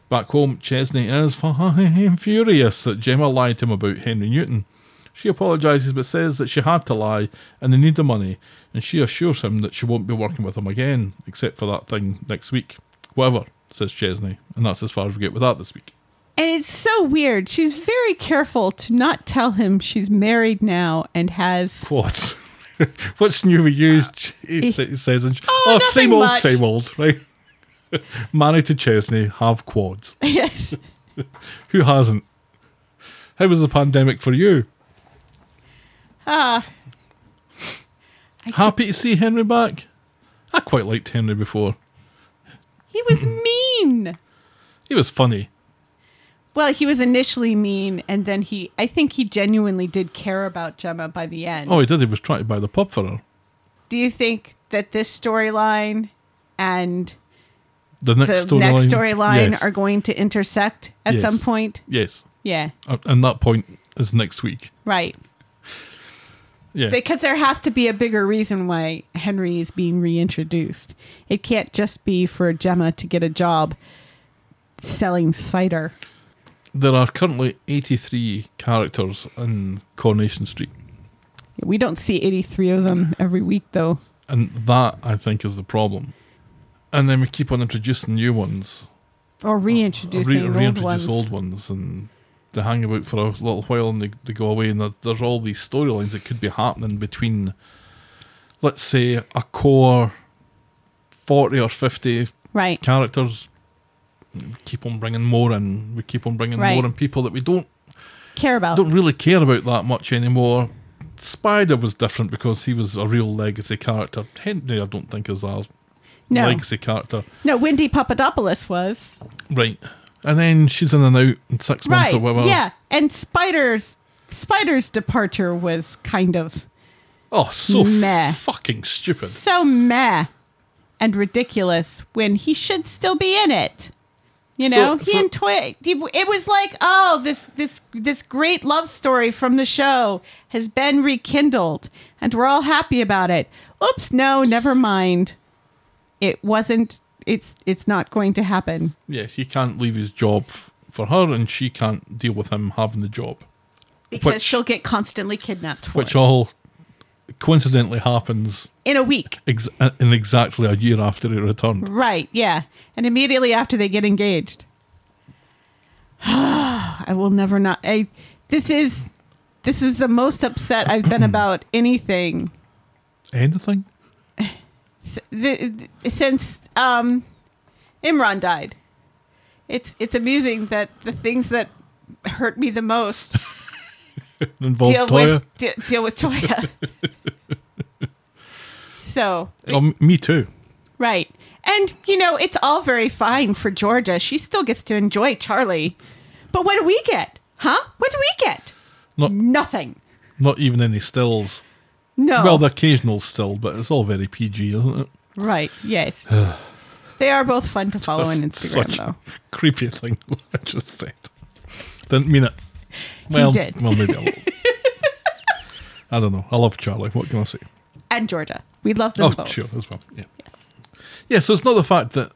Back home, Chesney is furious that Gemma lied to him about Henry Newton. She apologises but says that she had to lie and they need the money, and she assures him that she won't be working with him again, except for that thing next week. Whatever, says Chesney, and that's as far as we get with that this week. And it's so weird. She's very careful to not tell him she's married now and has. What? What's new with you? Uh, he, sa- he says, and, Oh, oh same nothing old, much." same old, right? Married to Chesney, have quads. yes. Who hasn't? How was the pandemic for you? Ah. Happy to see Henry back. I quite liked Henry before. He was mean. He was funny. Well, he was initially mean, and then he, I think he genuinely did care about Gemma by the end. Oh, he did. He was trying to buy the pub for her. Do you think that this storyline and The next the storyline. storyline yes. are going to intersect at Yes. some point? Yes. Yeah, And that point is next week. right. Yeah. Because there has to be a bigger reason why Henry is being reintroduced. It can't just be for Gemma to get a job selling cider. there are currently 83 characters in Coronation Street. We don't see 83 of them every week, though. And that, I think, is the problem. And then we keep on introducing new ones. Or reintroducing re- old reintroduce ones. old ones. And they hang about for a little while and they, they go away. And there, there's all these storylines that could be happening between, let's say, a core 40 or 50 Right. characters. We keep on bringing more in. We keep on bringing Right. more in people that we don't Care about. don't really care about that much anymore. Spider was different because he was a real legacy character. Henry, I don't think is a no. legacy character. No, Wendy Papadopoulos was. Right. And then she's in and out in six months or whatever. Yeah. And Spider's Spider's departure was kind of Oh, so Meh. fucking stupid. so meh and ridiculous when he should still be in it. You So- know, he so- and Toy. It was like, oh, this this this great love story from the show has been rekindled, and we're all happy about it. Oops, no, never mind. It wasn't. It's it's not going to happen. Yes, he can't leave his job f- for her, and she can't deal with him having the job, Because Which- she'll get constantly kidnapped for which it. all coincidentally happens in a week. ex- uh, in exactly a year after he returned. Right, yeah. And immediately after they get engaged. I will never not I this is this is the most upset I've been about anything Anything? The, since um Imran died. It's it's amusing that the things that hurt me the most Involved deal Toyah? with de- deal with Toyah. so, Oh, m- me too. Right. And, you know, it's all very fine for Georgia. She still gets to enjoy Charlie. But what do we get? Huh? What do we get? Not Nothing. not even any stills. No. Well, the occasional still, but it's all very PG, isn't it? right. Yes. they are both fun to follow on Instagram, though. creepy thing I just said. Didn't mean it. Well, did. well, maybe a little. I don't know. I love Charlie. What can I say? And Georgia. We love them Oh, both. sure, as well. Yeah. Yes. Yeah, so it's not the fact that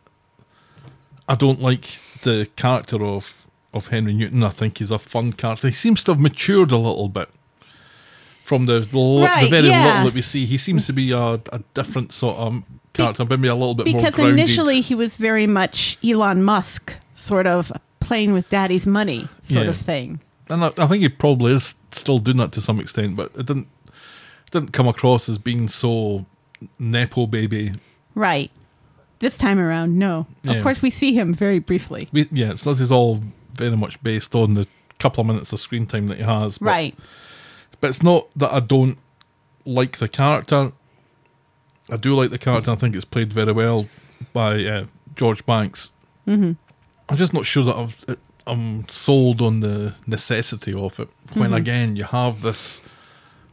I don't like the character of of Henry Newton. I think he's a fun character. He seems to have matured a little bit from the the, l- the very yeah. little that we see. He seems to be a, a different sort of character, maybe a little bit more Because initially he was very much Elon Musk, sort of playing with daddy's money sort Yeah. of thing. and I, I think he probably is still doing that to some extent, but it didn't didn't come across as being so nepo baby. Right. This time around, no. Yeah. Of course, we see him very briefly. We, yeah, it's this is all very much based on the couple of minutes of screen time that he has. Right. But it's not that I don't like the character. I do like the character. I think it's played very well by uh, George Banks. Mm-hmm. I'm just not sure that I've, I'm sold on the necessity of it. When again, you have this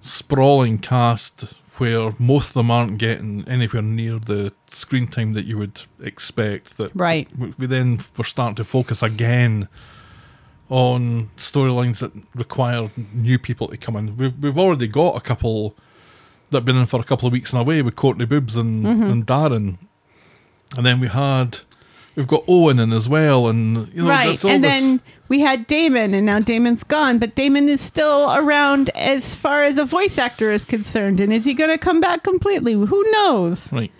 sprawling cast where most of them aren't getting anywhere near the screen time that you would expect. That Right. we, we then were starting to focus again on storylines that require new people to come in. We've we've already got a couple that have been in for a couple of weeks in a way with Courtney Boobs and, Mm-hmm. and Darren, and then we had we've got Owen in as well, and you know right. all And this- then we had Damon, and now Damon's gone, but Damon is still around as far as a voice actor is concerned. And is he going to come back completely? Who knows? right.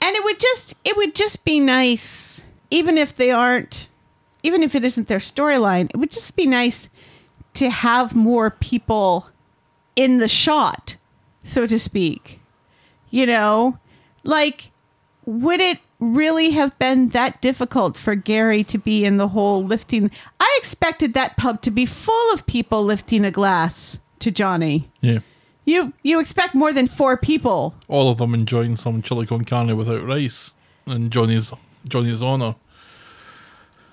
And it would just it would just be nice, even if they aren't, even if it isn't their storyline. It would just be nice to have more people in the shot, so to speak. You know, like would it really have been that difficult for Gary to be in the whole lifting? I expected that pub to be full of people lifting a glass to Johnny. Yeah. You you expect more than four people. All of them enjoying some chili con carne without rice in Johnny's Johnny's honour.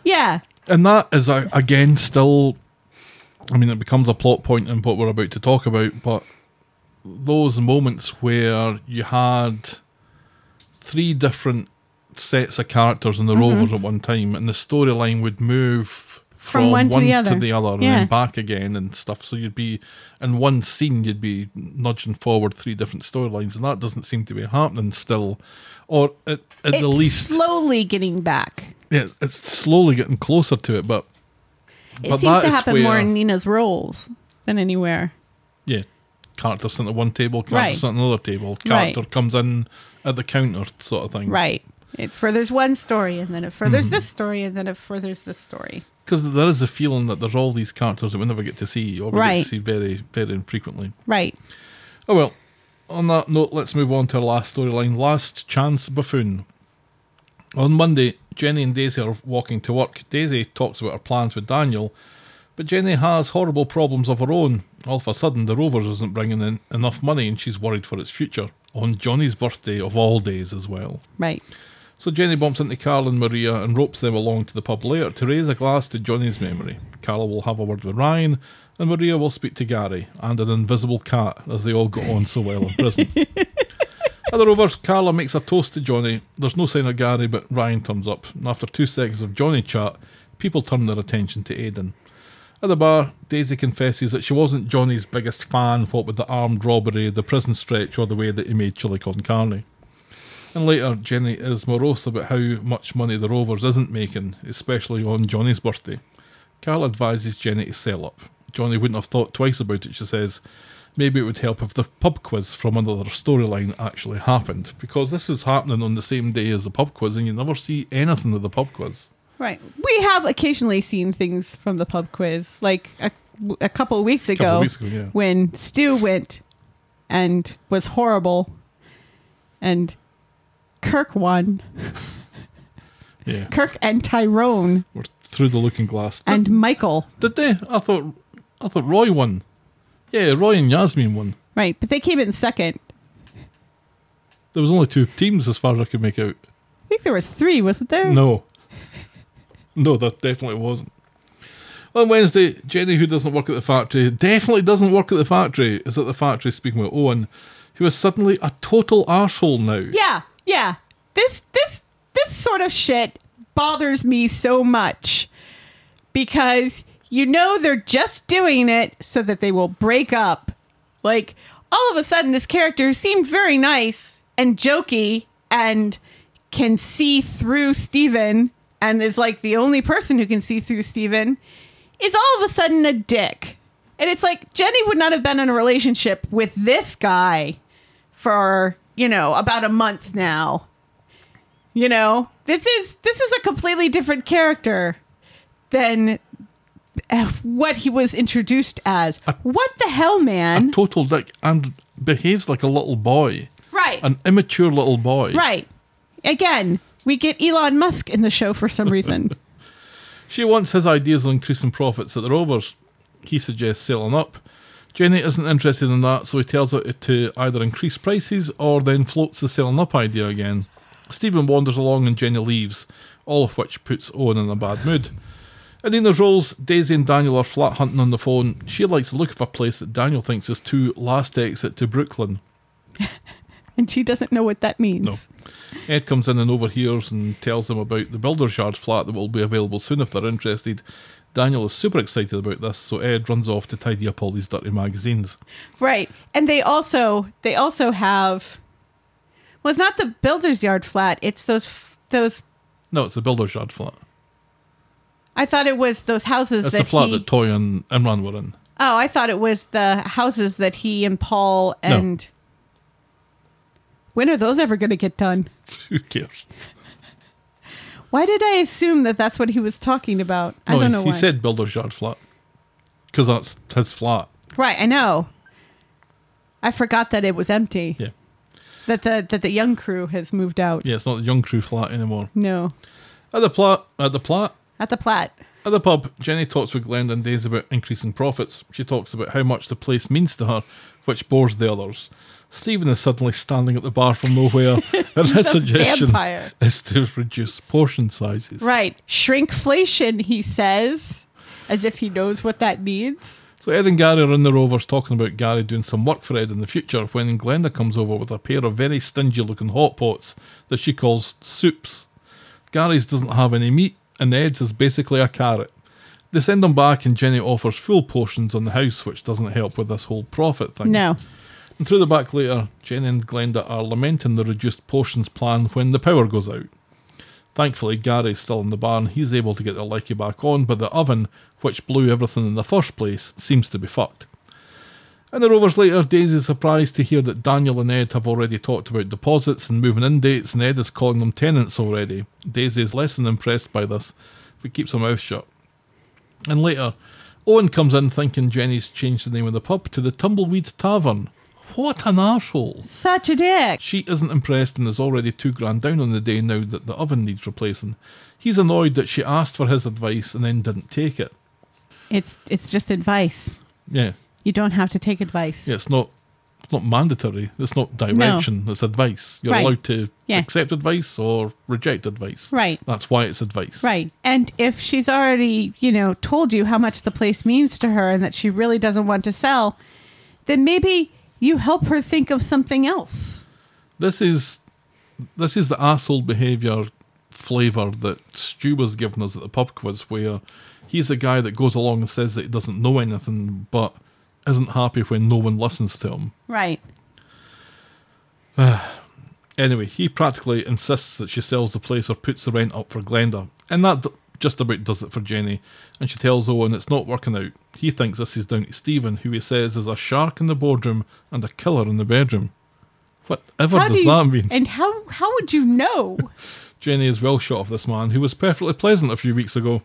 Yeah. And that is a, again still I mean it becomes a plot point in what we're about to talk about, but those moments where you had three different sets of characters in the Rovers mm-hmm. at one time and the storyline would move from, one one, to the to other. the other and Yeah. then back again and stuff. So you'd be in one scene you'd be nudging forward three different storylines and that doesn't seem to be happening still. Or at, at the least slowly getting back. Yeah, it's slowly getting closer to it, but It But seems to happen more in Nina's Rolls than anywhere. yeah, character sitting at one table, character Right. sitting at another table, Right. character comes in at the counter, sort of thing. Right. It furthers one story and then it Mm-hmm. furthers this story and then it furthers this story. Because there is a feeling that there's all these characters that we never get to see, or we get to see very, very infrequently. Right. Oh well. On that note, let's move on to our last storyline. Last chance buffoon. On Monday, Jenny and Daisy are walking to work. Daisy talks about her plans with Daniel, but Jenny has horrible problems of her own. All of a sudden, the Rovers isn't bringing in enough money, and she's worried for its future. On Johnny's birthday of all days as well. Right. So Jenny bumps into Carl and Maria and ropes them along to the pub later to raise a glass to Johnny's memory. Carl will have a word with Ryan, and Maria will speak to Gary and an invisible cat as they all got on so well in prison. At the Rovers, Carla makes a toast to Johnny. There's no sign of Gary, but Ryan turns up. And after two seconds of Johnny chat, people turn their attention to Aidan. At the bar, Daisy confesses that she wasn't Johnny's biggest fan, what with the armed robbery, the prison stretch, or the way that he made chili con carne. And later, Jenny is morose about how much money the Rovers isn't making, especially on Johnny's birthday. Carl advises Jenny to sell up. Johnny wouldn't have thought twice about it, she says. Maybe it would help if the pub quiz from another storyline actually happened, because this is happening on the same day as the pub quiz, and you never see anything of the pub quiz. Right. We have occasionally seen things from the pub quiz, like a, a couple of weeks ago, Couple weeks ago, yeah. when Stu went and was horrible, and Kirk won. Yeah, Kirk and Tyrone we're through the looking glass. Did, and Michael. did they? I thought, I thought Roy won. Yeah, Roy and Yasmeen won. Right, but they came in second. There was only two teams as far as I could make out. I think there was three, wasn't there? No. No, that definitely wasn't. On Wednesday, Jenny, who doesn't work at the factory, definitely doesn't work at the factory, is at the factory speaking with Owen, who is suddenly a total arsehole now. Yeah, yeah. This this this sort of shit bothers me so much because you know they're just doing it so that they will break up. Like all of a sudden this character seemed very nice and jokey and can see through Stephen and is like the only person who can see through Stephen is all of a sudden a dick. And it's like Jenny would not have been in a relationship with this guy for, you know, about a month now. You know, this is this is a completely different character than Uh, what he was introduced as. What the hell, man? A total dick and behaves like a little boy. right. An immature little boy. right. Again, we get Elon Musk in the show for some reason. She wants his ideas on increasing profits at the Rovers. He suggests selling up. Jenny isn't interested in that, so he tells her to either increase prices or then floats the selling up idea again. Stephen wanders along and Jenny leaves, all of which puts Owen in a bad mood. And in Nina's Rolls, Daisy and Daniel are flat hunting on the phone. She likes the look of a place that Daniel thinks is too last exit to Brooklyn. and she doesn't know what that means. No. Ed comes in and overhears and tells them about the builder's yard flat that will be available soon if they're interested. Daniel is super excited about this, so Ed runs off to tidy up all these dirty magazines. Right. And they also they also have well, it's not the builder's yard flat. It's those those No, it's the builder's yard flat. I thought it was those houses It's that the flat he, that Toyah and Imran were in. Oh, I thought it was the houses that he and Paul No. and When are those ever going to get done? Who cares? Why did I assume that that's what he was talking about? I don't know he why. said builder's yard flat. Because that's his flat. right, I know. I forgot that it was empty. Yeah. That the that the young crew has moved out. Yeah, it's not the young crew flat anymore. No. At the plot, at the plat, At the Platte. At the pub, Jenny talks with Glenda and Daisy about increasing profits. She talks about how much the place means to her, which bores the others. Stephen is suddenly standing at the bar from nowhere, and his a suggestion vampire. is to reduce portion sizes. Right. Shrinkflation, he says, as if he knows what that means. So Ed and Gary are in the Rovers talking about Gary doing some work for Ed in the future when Glenda comes over with a pair of very stingy looking hot pots that she calls soups. Gary's doesn't have any meat and Ed's is basically a carrot. They send them back and Jenny offers full portions on the house which doesn't help with this whole profit thing. No. And through the back later, Jenny and Glenda are lamenting the reduced portions plan when the power goes out. Thankfully, Gary's still in the barn. He's able to get the Lecky back on, but the oven, which blew everything in the first place, seems to be fucked. In the Rovers later, Daisy's surprised to hear that Daniel and Ed have already talked about deposits and moving in dates, and Ed is calling them tenants already. Daisy is less than impressed by this, but keeps her mouth shut. And later, Owen comes in thinking Jenny's changed the name of the pub to the Tumbleweed Tavern. What an arsehole. Such a dick. She isn't impressed and is already two grand down on the day now that the oven needs replacing. He's annoyed that she asked for his advice and then didn't take it. It's it's just advice. Yeah. You don't have to take advice. Yeah, it's not it's not mandatory. It's not direction. It's advice. You're Right. allowed to Yeah. accept advice or reject advice. Right. That's why it's advice. Right. And if she's already, you know, told you how much the place means to her and that she really doesn't want to sell, then maybe you help her think of something else. This is this is the asshole behaviour flavour that Stu was giving us at the pub quiz where he's the guy that goes along and says that he doesn't know anything but isn't happy when no one listens to him. Right. Anyway, he practically insists that she sells the place or puts the rent up for Glenda. And that d- just about does it for Jenny. And she tells Owen it's not working out. He thinks this is down to Stephen, who he says is a shark in the boardroom and a killer in the bedroom. Whatever How do does you- that mean? And how how would you know? Jenny is well shot of this man, who was perfectly pleasant a few weeks ago.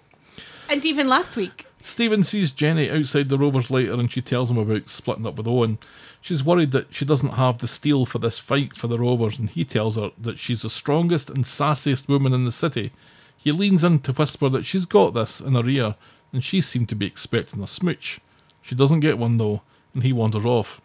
and even last week. Stephen sees Jenny outside the Rovers later and she tells him about splitting up with Owen. She's worried that she doesn't have the steel for this fight for the Rovers, and he tells her that she's the strongest and sassiest woman in the city. He leans in to whisper that she's got this in her ear, and she seemed to be expecting a smooch. She doesn't get one though, and he wanders off.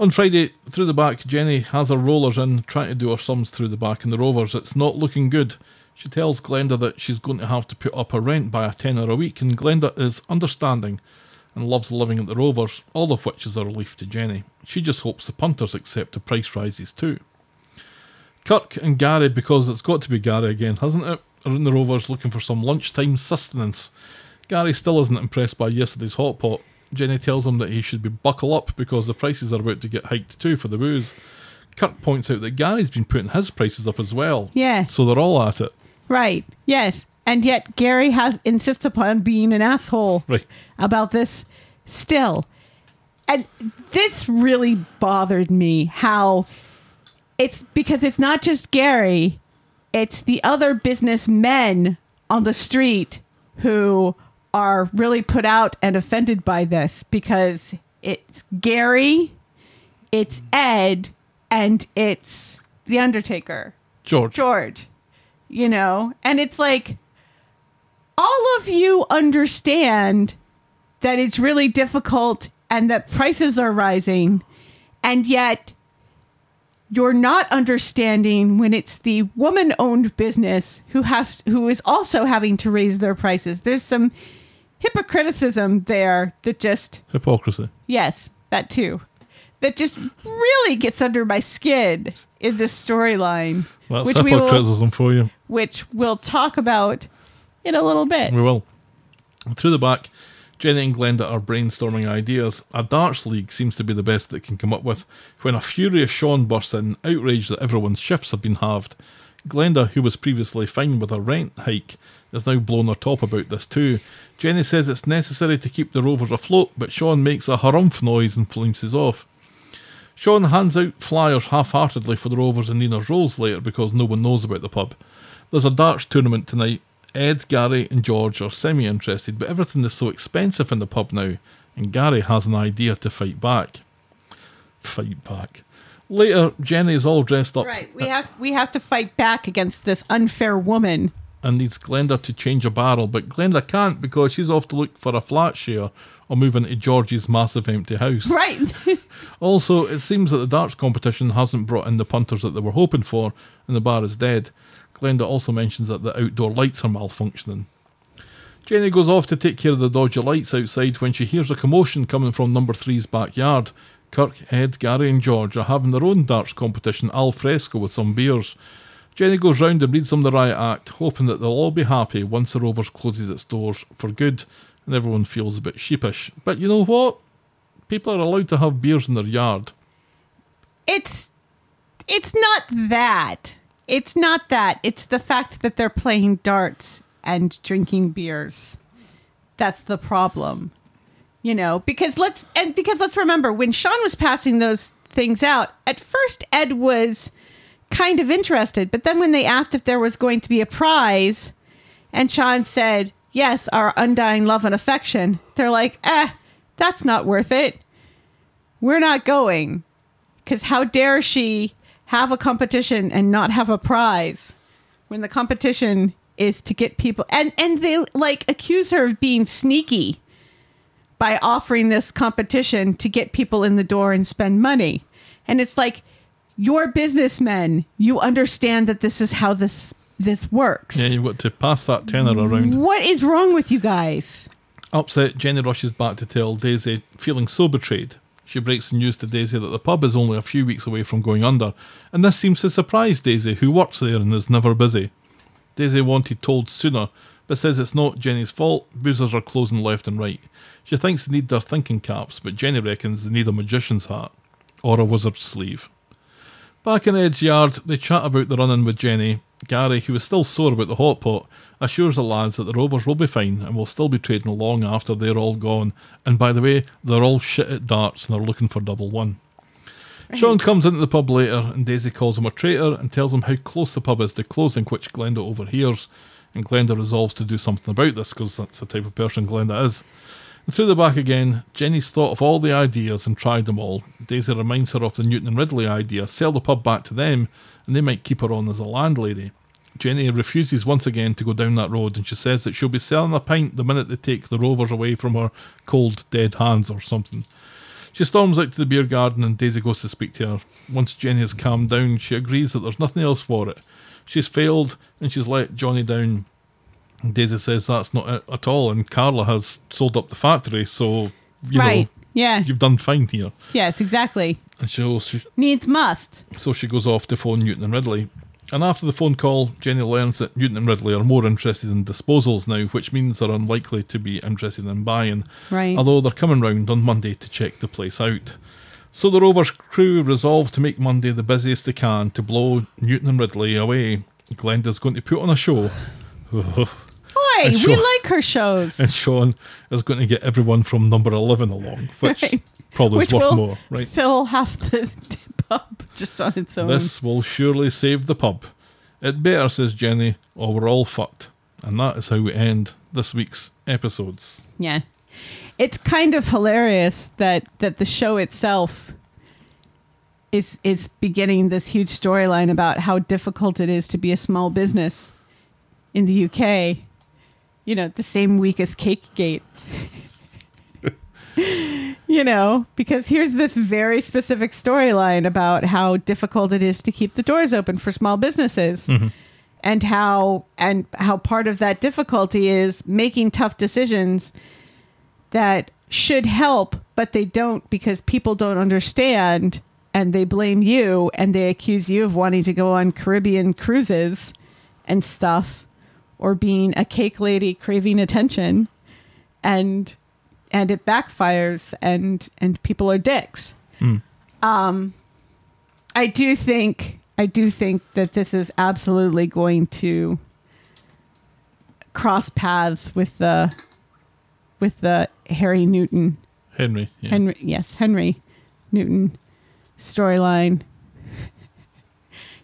On Friday, through the back, Jenny has her rollers in, trying to do her sums through the back in the Rovers. It's not looking good. She tells Glenda that she's going to have to put up her rent by a tenner a week, and Glenda is understanding and loves living at the Rovers, all of which is a relief to Jenny. She just hopes the punters accept the price rises too. Kirk and Gary, because it's got to be Gary again, hasn't it? Are in the Rovers looking for some lunchtime sustenance. Gary still isn't impressed by yesterday's hot pot. Jenny tells him that he should be buckle up because the prices are about to get hiked too for the booze. Kirk points out that Gary's been putting his prices up as well. Yeah. So they're all at it. Right. Yes. And yet Gary has insists upon being an asshole Right. about this still. And this really bothered me how it's because it's not just Gary, it's the other businessmen on the street who are really put out and offended by this because it's Gary, it's Ed, and it's the Undertaker. George. George, you know, and it's like all of you understand that it's really difficult and that prices are rising, and yet you're not understanding when it's the woman-owned business who has who is also having to raise their prices. There's some hypocriticism there that just Hypocrisy. Yes, that too. That just really gets under my skin in this storyline, That's which we will, hypocriticism for you. Which we'll talk about in a little bit. We will. Through the back, Jenny and Glenda are brainstorming ideas. A darts league seems to be the best they can come up with when a furious Sean bursts in, outraged that everyone's shifts have been halved. Glenda, who was previously fine with a rent hike, is now blown her top about this too. Jenny says it's necessary to keep the rovers afloat, but Sean makes a harumph noise and flounces off. Sean hands out flyers half heartedly for the Rovers and Nina's Rolls later because no one knows about the pub. There's a darts tournament tonight. Ed, Gary, and George are semi interested, but everything is so expensive in the pub now, and Gary has an idea to fight back. Fight back. Later, Jenny is all dressed up. Right. We have we have to fight back against this unfair woman and needs Glenda to change a barrel, but Glenda can't because she's off to look for a flat share or move into George's massive empty house. Right. Also, it seems that the darts competition hasn't brought in the punters that they were hoping for, and the bar is dead. Glenda also mentions that the outdoor lights are malfunctioning. Jenny goes off to take care of the dodgy lights outside when she hears a commotion coming from number three's backyard. Kirk, Ed, Gary, and George are having their own darts competition al fresco with some beers. Jenny goes round and reads them the riot act, hoping that they'll all be happy once the Rovers closes its doors for good, and everyone feels a bit sheepish. But you know what? People are allowed to have beers in their yard. it's it's not that. It's not that. It's the fact that they're playing darts and drinking beers. That's the problem. You know, because let's and because let's remember when Sean was passing those things out, at first Ed was kind of interested, but then when they asked if there was going to be a prize and Sean said, "Yes, our undying love and affection." They're like, "Eh, that's not worth it. We're not going." Because how dare she have a competition and not have a prize when the competition is to get people and and they like accuse her of being sneaky by offering this competition to get people in the door and spend money. And it's like you're businessmen. You understand that this is how this this works. Yeah, you've got to pass that tenner around. What is wrong with you guys? Upset, Jenny rushes back to tell Daisy, feeling so betrayed. She breaks the news to Daisy that the pub is only a few weeks away from going under, and this seems to surprise Daisy, who works there and is never busy. Daisy wanted told sooner, but says it's not Jenny's fault. Boozers are closing left and right. She thinks they need their thinking caps, but Jenny reckons they need a magician's hat or a wizard's sleeve. Back in Ed's yard, they chat about the run in with Jenny. Gary, who is still sore about the hot pot, assures the lads that the Rovers will be fine and will still be trading along after they're all gone. And by the way, they're all shit at darts and they're looking for double one. Sean comes into the pub later and Daisy calls him a traitor and tells him how close the pub is to closing, which Glenda overhears. And Glenda resolves to do something about this because that's the type of person Glenda is. And through the back again, Jenny's thought of all the ideas and tried them all. Daisy reminds her of the Newton and Ridley idea sell the pub back to them, and they might keep her on as a landlady. Jenny refuses once again to go down that road, and she says that she'll be selling a pint the minute they take the rovers away from her cold, dead hands or something. She storms out to the beer garden, and Daisy goes to speak to her. Once Jenny has calmed down, she agrees that there's nothing else for it. She's failed, and she's let Johnny down. Daisy says that's not it at all, and Carla has sold up the factory, so you right. know yeah. you've done fine here. Yes, exactly. And so she, Needs must. so she goes off to phone Newton and Ridley. And after the phone call, Jenny learns that Newton and Ridley are more interested in disposals now, which means they're unlikely to be interested in buying. Right. Although they're coming round on Monday to check the place out. So the Rovers crew resolve to make Monday the busiest they can to blow Newton and Ridley away. Glenda's going to put on a show. Oh, And we like her shows. and Sean is going to get everyone from number 11 along, which Right. probably Which is worth more, right? fill half the pub just on its own. This will surely save the pub. It better, says Jenny, or we're all fucked. And that is how we end this week's episodes. Yeah. It's kind of hilarious that that the show itself is is beginning this huge storyline about how difficult it is to be a small business in the UK. You know, the same week as Cakegate. you know, because here's this very specific storyline about how difficult it is to keep the doors open for small businesses mm-hmm. and how and how part of that difficulty is making tough decisions that should help but they don't because people don't understand and they blame you and they accuse you of wanting to go on Caribbean cruises and stuff or being a cake lady craving attention and and it backfires and and people are dicks um i do think i do think that this is absolutely going to cross paths with the with the harry newton Henry. Yeah. henry yes henry newton storyline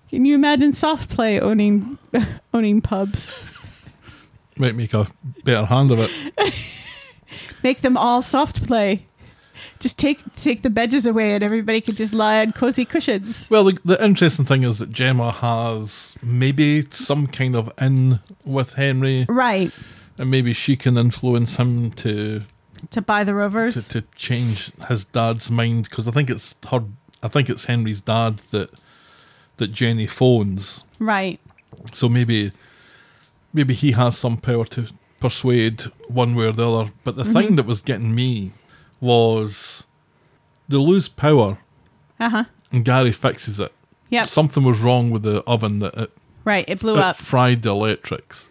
can you imagine soft play owning owning pubs Might make a better hand of it. make them all soft play Just take take the bedges away, and everybody can just lie on cozy cushions. Well, the, the interesting thing is that Gemma has maybe some kind of in with Henry, Right. and maybe she can influence him to To buy the rovers. to, to change his dad's mind because I think it's her. I think it's Henry's dad that that Jenny phones. right. So maybe maybe he has some power to persuade one way or the other. But the thing that was getting me was they lose power Uh huh. and Gary fixes it. Yep. Something was wrong with the oven that it, Right. It blew it up. fried the electrics.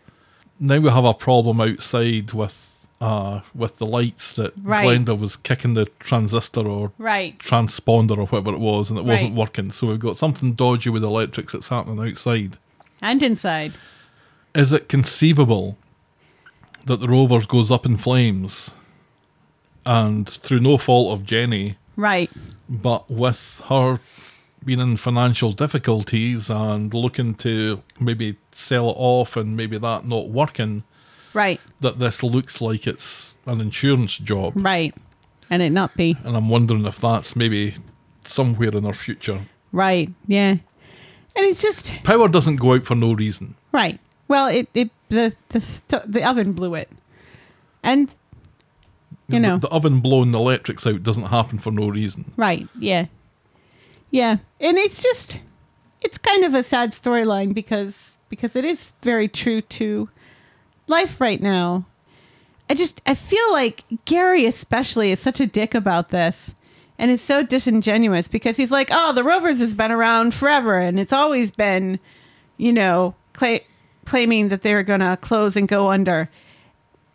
Now we have a problem outside with uh with the lights that Right. Glenda was kicking the transistor or Right. transponder or whatever it was and it wasn't working. So we've got something dodgy with electrics that's happening outside. And inside. Is it conceivable that the rovers goes up in flames and through no fault of Jenny, Right. but with her being in financial difficulties and looking to maybe sell it off and maybe that not working, Right. that this looks like it's an insurance job. Right. And it not be. And I'm wondering if that's maybe somewhere in our future. Right. Yeah. And it's just Power doesn't go out for no reason. right. Well, it it the the st- the oven blew it, and you know the, oven blowing the electrics out doesn't happen for no reason. right. Yeah. Yeah. And it's just it's kind of a sad storyline because because it is very true to life right now. I just I feel like Gary especially is such a dick about this. And is so disingenuous because he's like, "Oh, the Rovers has been around forever and it's always been, you know, cla- claiming that they're going to close and go under."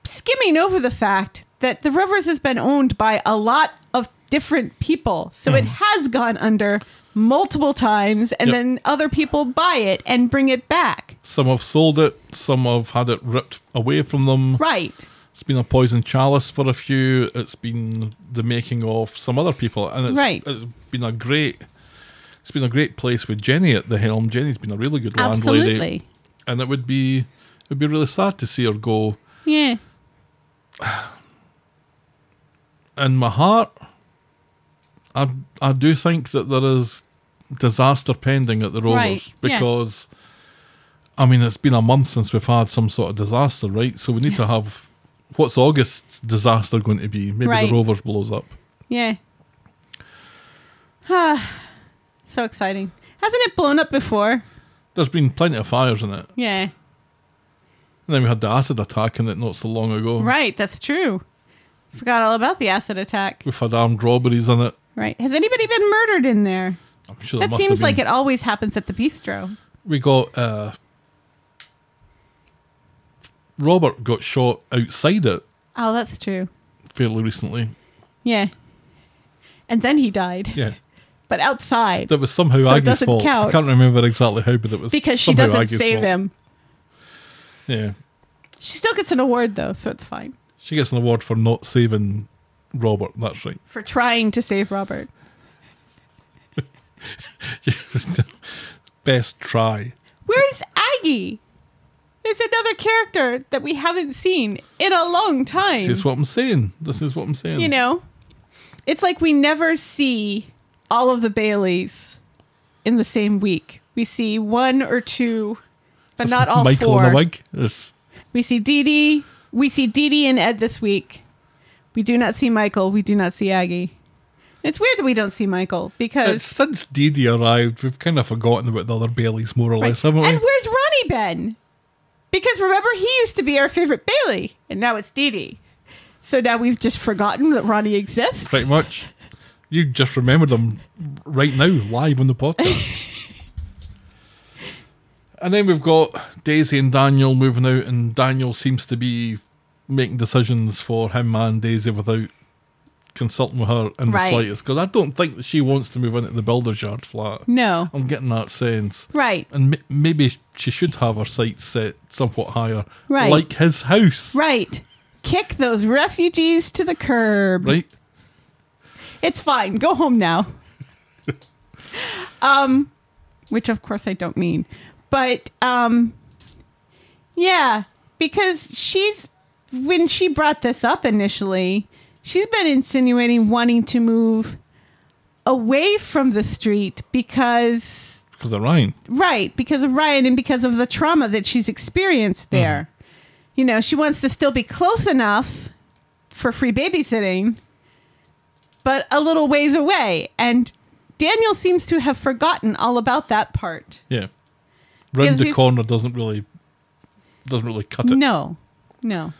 Skimming over the fact that the Rovers has been owned by a lot of different people. So it hmm. has gone under multiple times and Yep. then other people buy it and bring it back. Some have sold it, some have had it ripped away from them. Right. It's been a poison chalice for a few. It's been the making of some other people, and it's, Right. it's been a great. It's been a great place with Jenny at the helm. Jenny's been a really good landlady, Absolutely. And it would be it would be really sad to see her go. Yeah. In my heart, I I do think that there is disaster pending at the Rovers Right, yeah. because. I mean, it's been a month since we've had some sort of disaster, right? So we need to have. What's August's disaster going to be? Maybe Right. the Rovers blows up. Yeah. Ah, so exciting. Hasn't it blown up before? There's been plenty of fires in it. Yeah. And then we had the acid attack in it not so long ago. Right, that's true. Forgot all about the acid attack. We've had armed robberies in it. Right. Has anybody been murdered in there? I'm sure there That seems like it always happens at the bistro. We got uh, Robert got shot outside it Oh, that's true. fairly recently. Yeah. And then he died. Yeah, But outside. that was somehow So Aggie's. I count. can't remember exactly how, but it was because she doesn't Aggie's save fault. him. Yeah, She still gets an award though, so it's fine. she gets an award for not saving Robert. That's right. For trying to save Robert. Best try. Where's Aggie? There's another character that we haven't seen in a long time. This is what I'm saying. This is what I'm saying. you know, it's like we never see all of the Baileys in the same week. We see one or two, but not all Michael four. in a wig. It's, We see Dee Dee. We see Dee Dee and Ed this week. We do not see Michael. We do not see Aggie. It's weird that we don't see Michael it's because. since Dee Dee arrived, we've kind of forgotten about the other Baileys more or less, haven't we? And where's Ronnie been? Because remember, he used to be our favorite Bailey, and now it's Dee Dee. So now we've just forgotten that Ronnie exists. Pretty much. You just remembered them right now, live on the podcast. and then we've got Daisy and Daniel moving out, and Daniel seems to be making decisions for him and Daisy without consulting with her in the slightest. Because I don't think that she wants to move into the builder's yard flat. No. I'm getting that sense. Right. And m- maybe she should have her sights set somewhat higher. Right. Like his house. Right. Kick those refugees to the curb. Right? It's fine. Go home now. um, which of course I don't mean, but um, yeah, because she's when she brought this up initially, she's been insinuating wanting to move away from the street because Because of Ryan. right because of Ryan and because of the trauma that she's experienced there. You know, she wants to still be close enough for free babysitting, but a little ways away. And Daniel seems to have forgotten all about that part. Yeah. Round the corner doesn't really doesn't really cut it. No, no.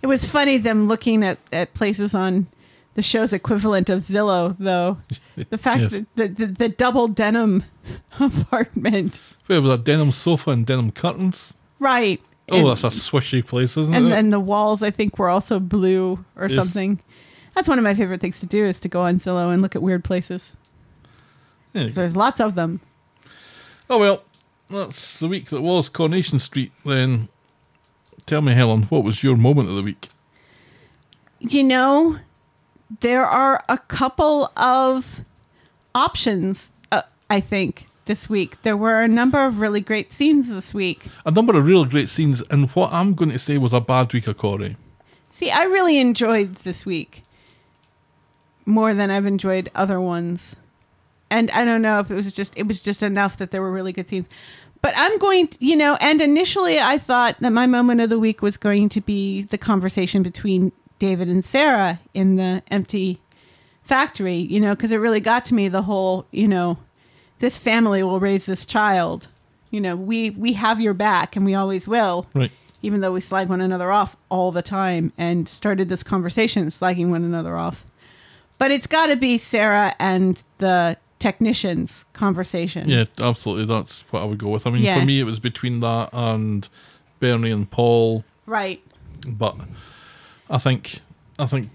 It was funny them looking at, at places on the show's equivalent of Zillow, though. The fact Yes. that the, the, the double denim apartment. Wait, was a denim sofa and denim curtains? Right. Oh, and, that's a swishy place, isn't it? and it? then the walls, I think, were also blue or Yes. something. That's one of my favorite things to do is to go on Zillow and look at weird places. Go. There's lots of them. Oh well, that's the week that was Coronation Street. Then, tell me, Helen, what was your moment of the week? You know, there are a couple of options, uh, I think, this week. There were a number of really great scenes this week. A number of real great scenes, and what I'm going to say was a bad week of Corrie. See, I really enjoyed this week more than I've enjoyed other ones. And I don't know if it was just it was just enough that there were really good scenes. But I'm going, to, you know, and initially I thought that my moment of the week was going to be the conversation between David and Sarah in the empty factory, you know, because it really got to me the whole, you know, this family will raise this child. You know, we we have your back and we always will Right. even though we slag one another off all the time and started this conversation slagging one another off. But it's got to be Sarah and the technicians conversation. Yeah, absolutely. That's what I would go with. I mean, Yeah. for me, it was between that and Bernie and Paul. Right. But I think, I think,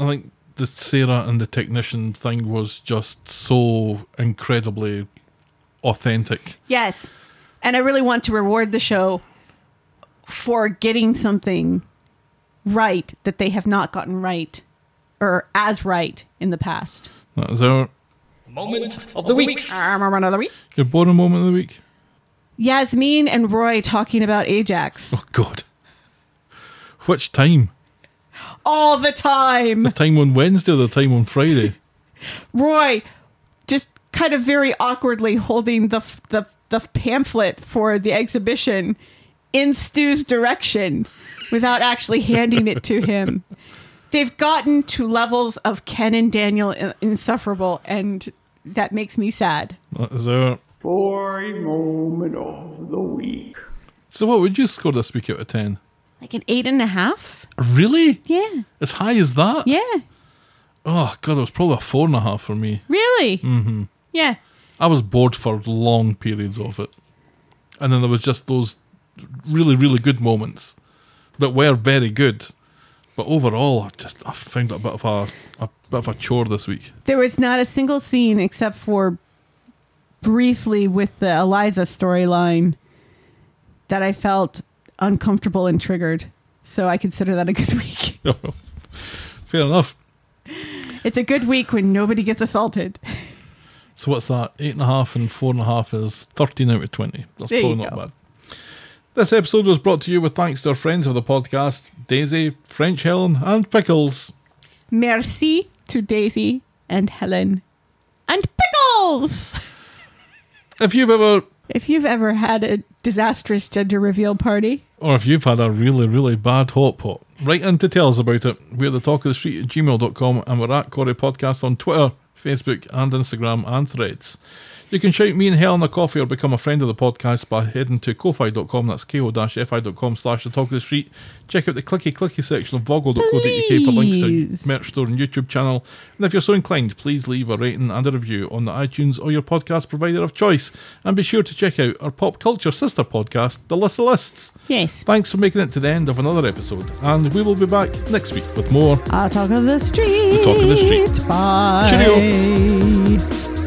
I think the Sarah and the technician thing was just so incredibly authentic. Yes. And I really want to reward the show for getting something right that they have not gotten right or as right in the past. That is our Moment of the week. Um, Another week. your boredom moment of the week. Yasmeen and Roy talking about Ajax Oh God, which time? all the time. The time on Wednesday or the time on Friday? Roy just kind of very awkwardly holding the the the pamphlet for the exhibition in Stu's direction without actually handing it to him. They've gotten to levels of Ken and Daniel insufferable, and that makes me sad. That is our. Boring moment of the week. So, what would you score this week out of ten? Like an eight and a half? Really? Yeah. As high as that? Yeah. Oh God, it was probably a four and a half for me. Really? Mm-hmm. Yeah. I was bored for long periods of it, and then there was just those really, really good moments that were very good. But overall, I just I found it a bit of a a bit of a chore this week. There was not a single scene except for briefly with the Eliza storyline that I felt uncomfortable and triggered. So I consider that a good week. Fair enough. It's a good week when nobody gets assaulted. So what's that? Eight and a half and four and a half is thirteen out of twenty. That's There you probably not go. bad. This episode was brought to you with thanks to our friends of the podcast, Daisy, French Helen, and Pickles. Merci to Daisy and Helen and Pickles. If you've ever If you've ever had a disastrous gender reveal party, or if you've had a really, really bad hot pot, write in to tell us about it. We're the talk of the street at gmail.com and we're at Corrie Podcast on Twitter, Facebook, and Instagram and threads. You can shout me and Helen a coffee or become a friend of the podcast by heading to ko-fi.com, that's ko-fi.com slash the talk of the street. Check out the clicky clicky section of voggle.co.uk for links to merch store and YouTube channel. And if you're so inclined, please leave a rating and a review on the iTunes or your podcast provider of choice. And be sure to check out our pop culture sister podcast, The List of Lists. yes, Thanks for making it to the end of another episode, and we will be back next week with more. I'll talk of the street. The Talk of the street. Bye. Cheerio.